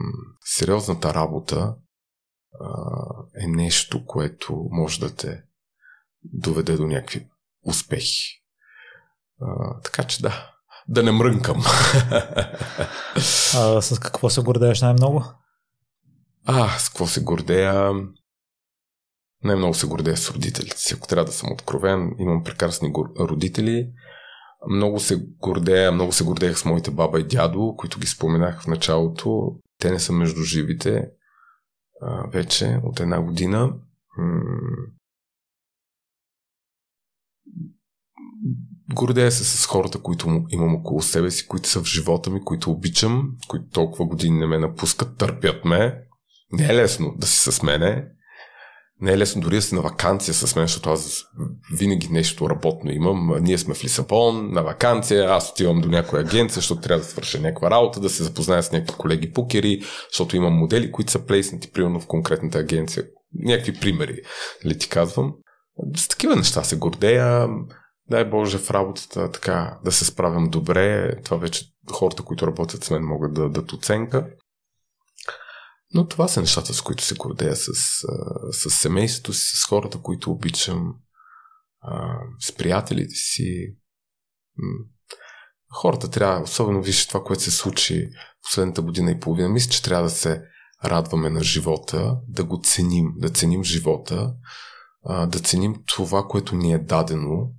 сериозната работа а, е нещо, което може да те доведе до някакви успехи. А, така че да, да не мрънкам. а, с какво се гордееш най-много? А, с какво се гордея? Най-много се гордея с родителите си. Ако трябва да съм откровен, имам прекрасни родители. Много се гордея, много се гордеях с моите баба и дядо, които ги споменах в началото. Те не са между живите а, вече от една година. Гордея се с хората, които имам около себе си, които са в живота ми, които обичам, които толкова години не ме напускат, търпят ме. Не е лесно да си с мене. Не е лесно дори да си на вакансия с мен, защото аз винаги нещо работно имам. Ние сме в Лисабон, на вакансия, аз отивам до някоя агенция, защото трябва да свърша някаква работа, да се запозная с някакви колеги пукери, защото имам модели, които са плейснати примерно в конкретната агенция. Някакви примери, ли нали ти казвам. С такива неща се гордея. Дай Боже в работата така да се справям добре. Това вече хората, които работят с мен могат да дадат оценка. Но това са нещата, с които се гордея с, с семейството си, с хората, които обичам, с приятелите си. Хората трябва, особено виж това, което се случи последната година и половина, мисля, че трябва да се радваме на живота, да го ценим, да ценим живота, да ценим това, което ни е дадено,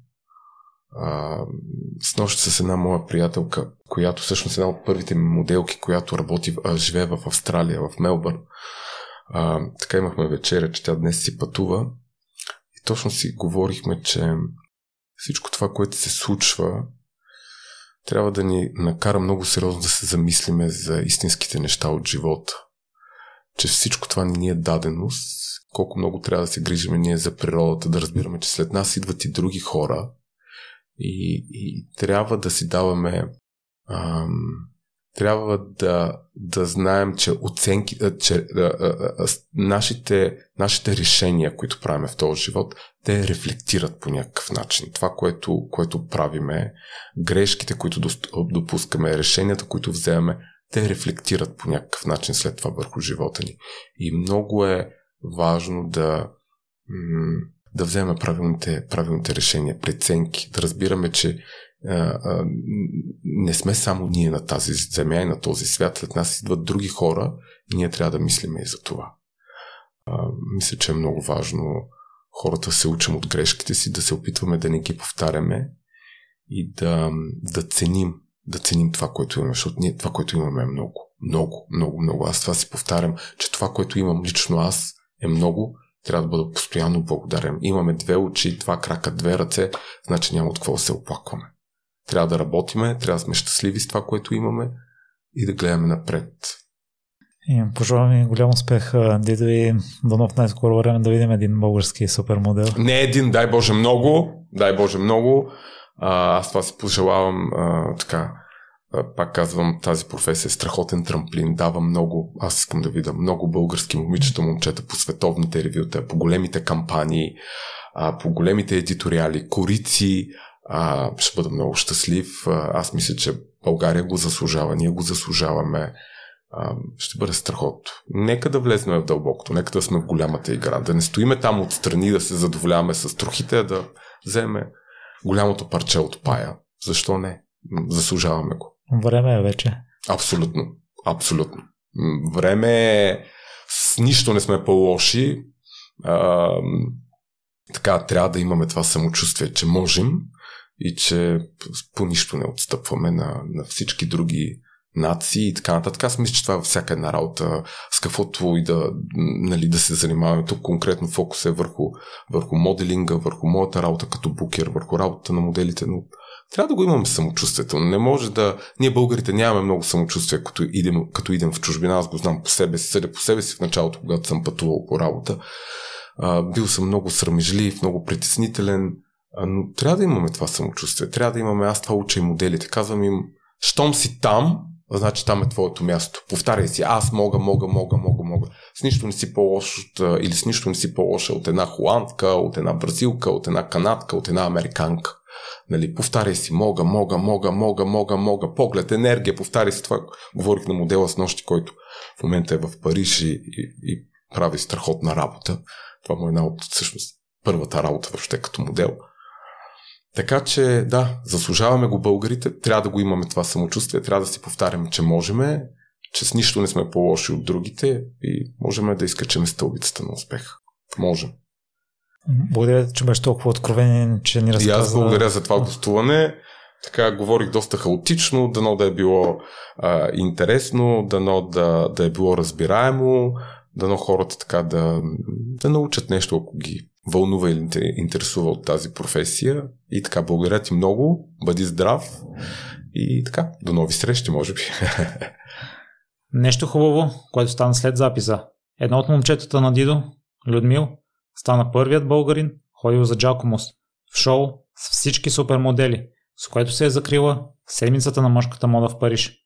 с нощ с една моя приятелка, която всъщност е една от първите моделки, която работи, а, живее в Австралия, в Мелбърн. А, така имахме вечеря, че тя днес си пътува. И точно си говорихме, че всичко това, което се случва, трябва да ни накара много сериозно да се замислиме за истинските неща от живота. Че всичко това ни е даденост, колко много трябва да се грижиме ние за природата, да разбираме, че след нас идват и други хора, и, и трябва да си даваме. Ам, трябва да, да знаем, че оценки, че а, а, а, нашите, нашите решения, които правиме в този живот, те рефлектират по някакъв начин. Това, което, което правиме, грешките, които допускаме, решенията, които вземаме, те рефлектират по някакъв начин след това върху живота ни. И много е важно да, да вземем правилните, правилните решения, преценки, да разбираме, че а, а, не сме само ние на тази земя и на този свят, след нас идват други хора и ние трябва да мислим и за това. А, мисля, че е много важно хората се учим от грешките си, да се опитваме да не ги повтаряме и да, да ценим да ценим това, което имаме, защото ние това, което имаме е много. Много, много, много. Аз това си повтарям, че това, което имам лично аз е много трябва да бъда постоянно благодарен. Имаме две очи, два крака, две ръце, значи няма от какво да се оплакваме. Трябва да работиме, трябва да сме щастливи с това, което имаме и да гледаме напред. И пожелавам ви голям успех, Дидо, и до в най-скоро време да видим един български супермодел. Не един, дай Боже много, дай Боже много. А, аз това си пожелавам а, така пак казвам, тази професия е страхотен трамплин, дава много, аз искам да видя много български момичета, момчета по световните ревюта, по големите кампании, по големите едиториали, корици, ще бъда много щастлив. Аз мисля, че България го заслужава, ние го заслужаваме. Ще бъде страхотно. Нека да влезем в дълбокото, нека да сме в голямата игра, да не стоиме там отстрани да се задоволяваме с трохите, а да вземе голямото парче от пая. Защо не? Заслужаваме го. Време е вече. Абсолютно. Абсолютно. Време е... С нищо не сме по-лоши. А, така, трябва да имаме това самочувствие, че можем и че по нищо не отстъпваме на, на всички други нации и така нататък. Аз мисля, че това е всяка една работа, с каквото и да, нали, да се занимаваме. Тук конкретно фокус е върху, върху моделинга, върху моята работа като букер, върху работа на моделите, но трябва да го имаме самочувствието. Не може да... Ние българите нямаме много самочувствие, като идем, като идем в чужбина. Аз го знам по себе си, съдя по себе си в началото, когато съм пътувал по работа. А, бил съм много срамежлив, много притеснителен, а, но трябва да имаме това самочувствие. Трябва да имаме, аз това уча и моделите. Казвам им, щом си там, значи там е твоето място. Повтаряй си, аз мога, мога, мога, мога, мога. С нищо не си по-лош от, или с нищо не си по-лоша от една холандка, от една бразилка, от една канадка, от една американка. Нали, повтаряй си, мога, мога, мога, мога, мога, мога, поглед, енергия, повтаряй си това. Говорих на модела с нощи, който в момента е в Париж и, и, и прави страхотна работа. Това му е една от всъщност първата работа въобще като модел. Така че, да, заслужаваме го българите, трябва да го имаме това самочувствие, трябва да си повтаряме, че можеме, че с нищо не сме по-лоши от другите и можем да изкачаме стълбицата на успех. Можем. Благодаря, че беше толкова откровен, че ни разказа. И аз благодаря за това гостуване. Така говорих доста хаотично, дано да е било а, интересно, дано да, да е било разбираемо, дано хората така да, да научат нещо, ако ги вълнува или те интересува от тази професия. И така, благодаря ти много, бъди здрав и така, до нови срещи, може би. Нещо хубаво, което стана след записа. Едно от момчетата на Дидо, Людмил, стана първият българин, ходил за Джакомос, в шоу с всички супермодели, с което се е закрила седмицата на мъжката мода в Париж.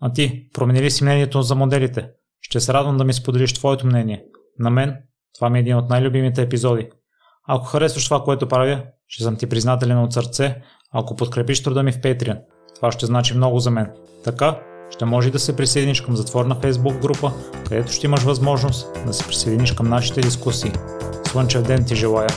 А ти, промени ли си мнението за моделите? Ще се радвам да ми споделиш твоето мнение. На мен това ми е един от най-любимите епизоди. Ако харесваш това, което правя, ще съм ти признателен от сърце, ако подкрепиш труда ми в Patreon. Това ще значи много за мен. Така, ще може да се присъединиш към затворна Facebook група, където ще имаш възможност да се присъединиш към нашите дискусии. Слънчев ден ти желая!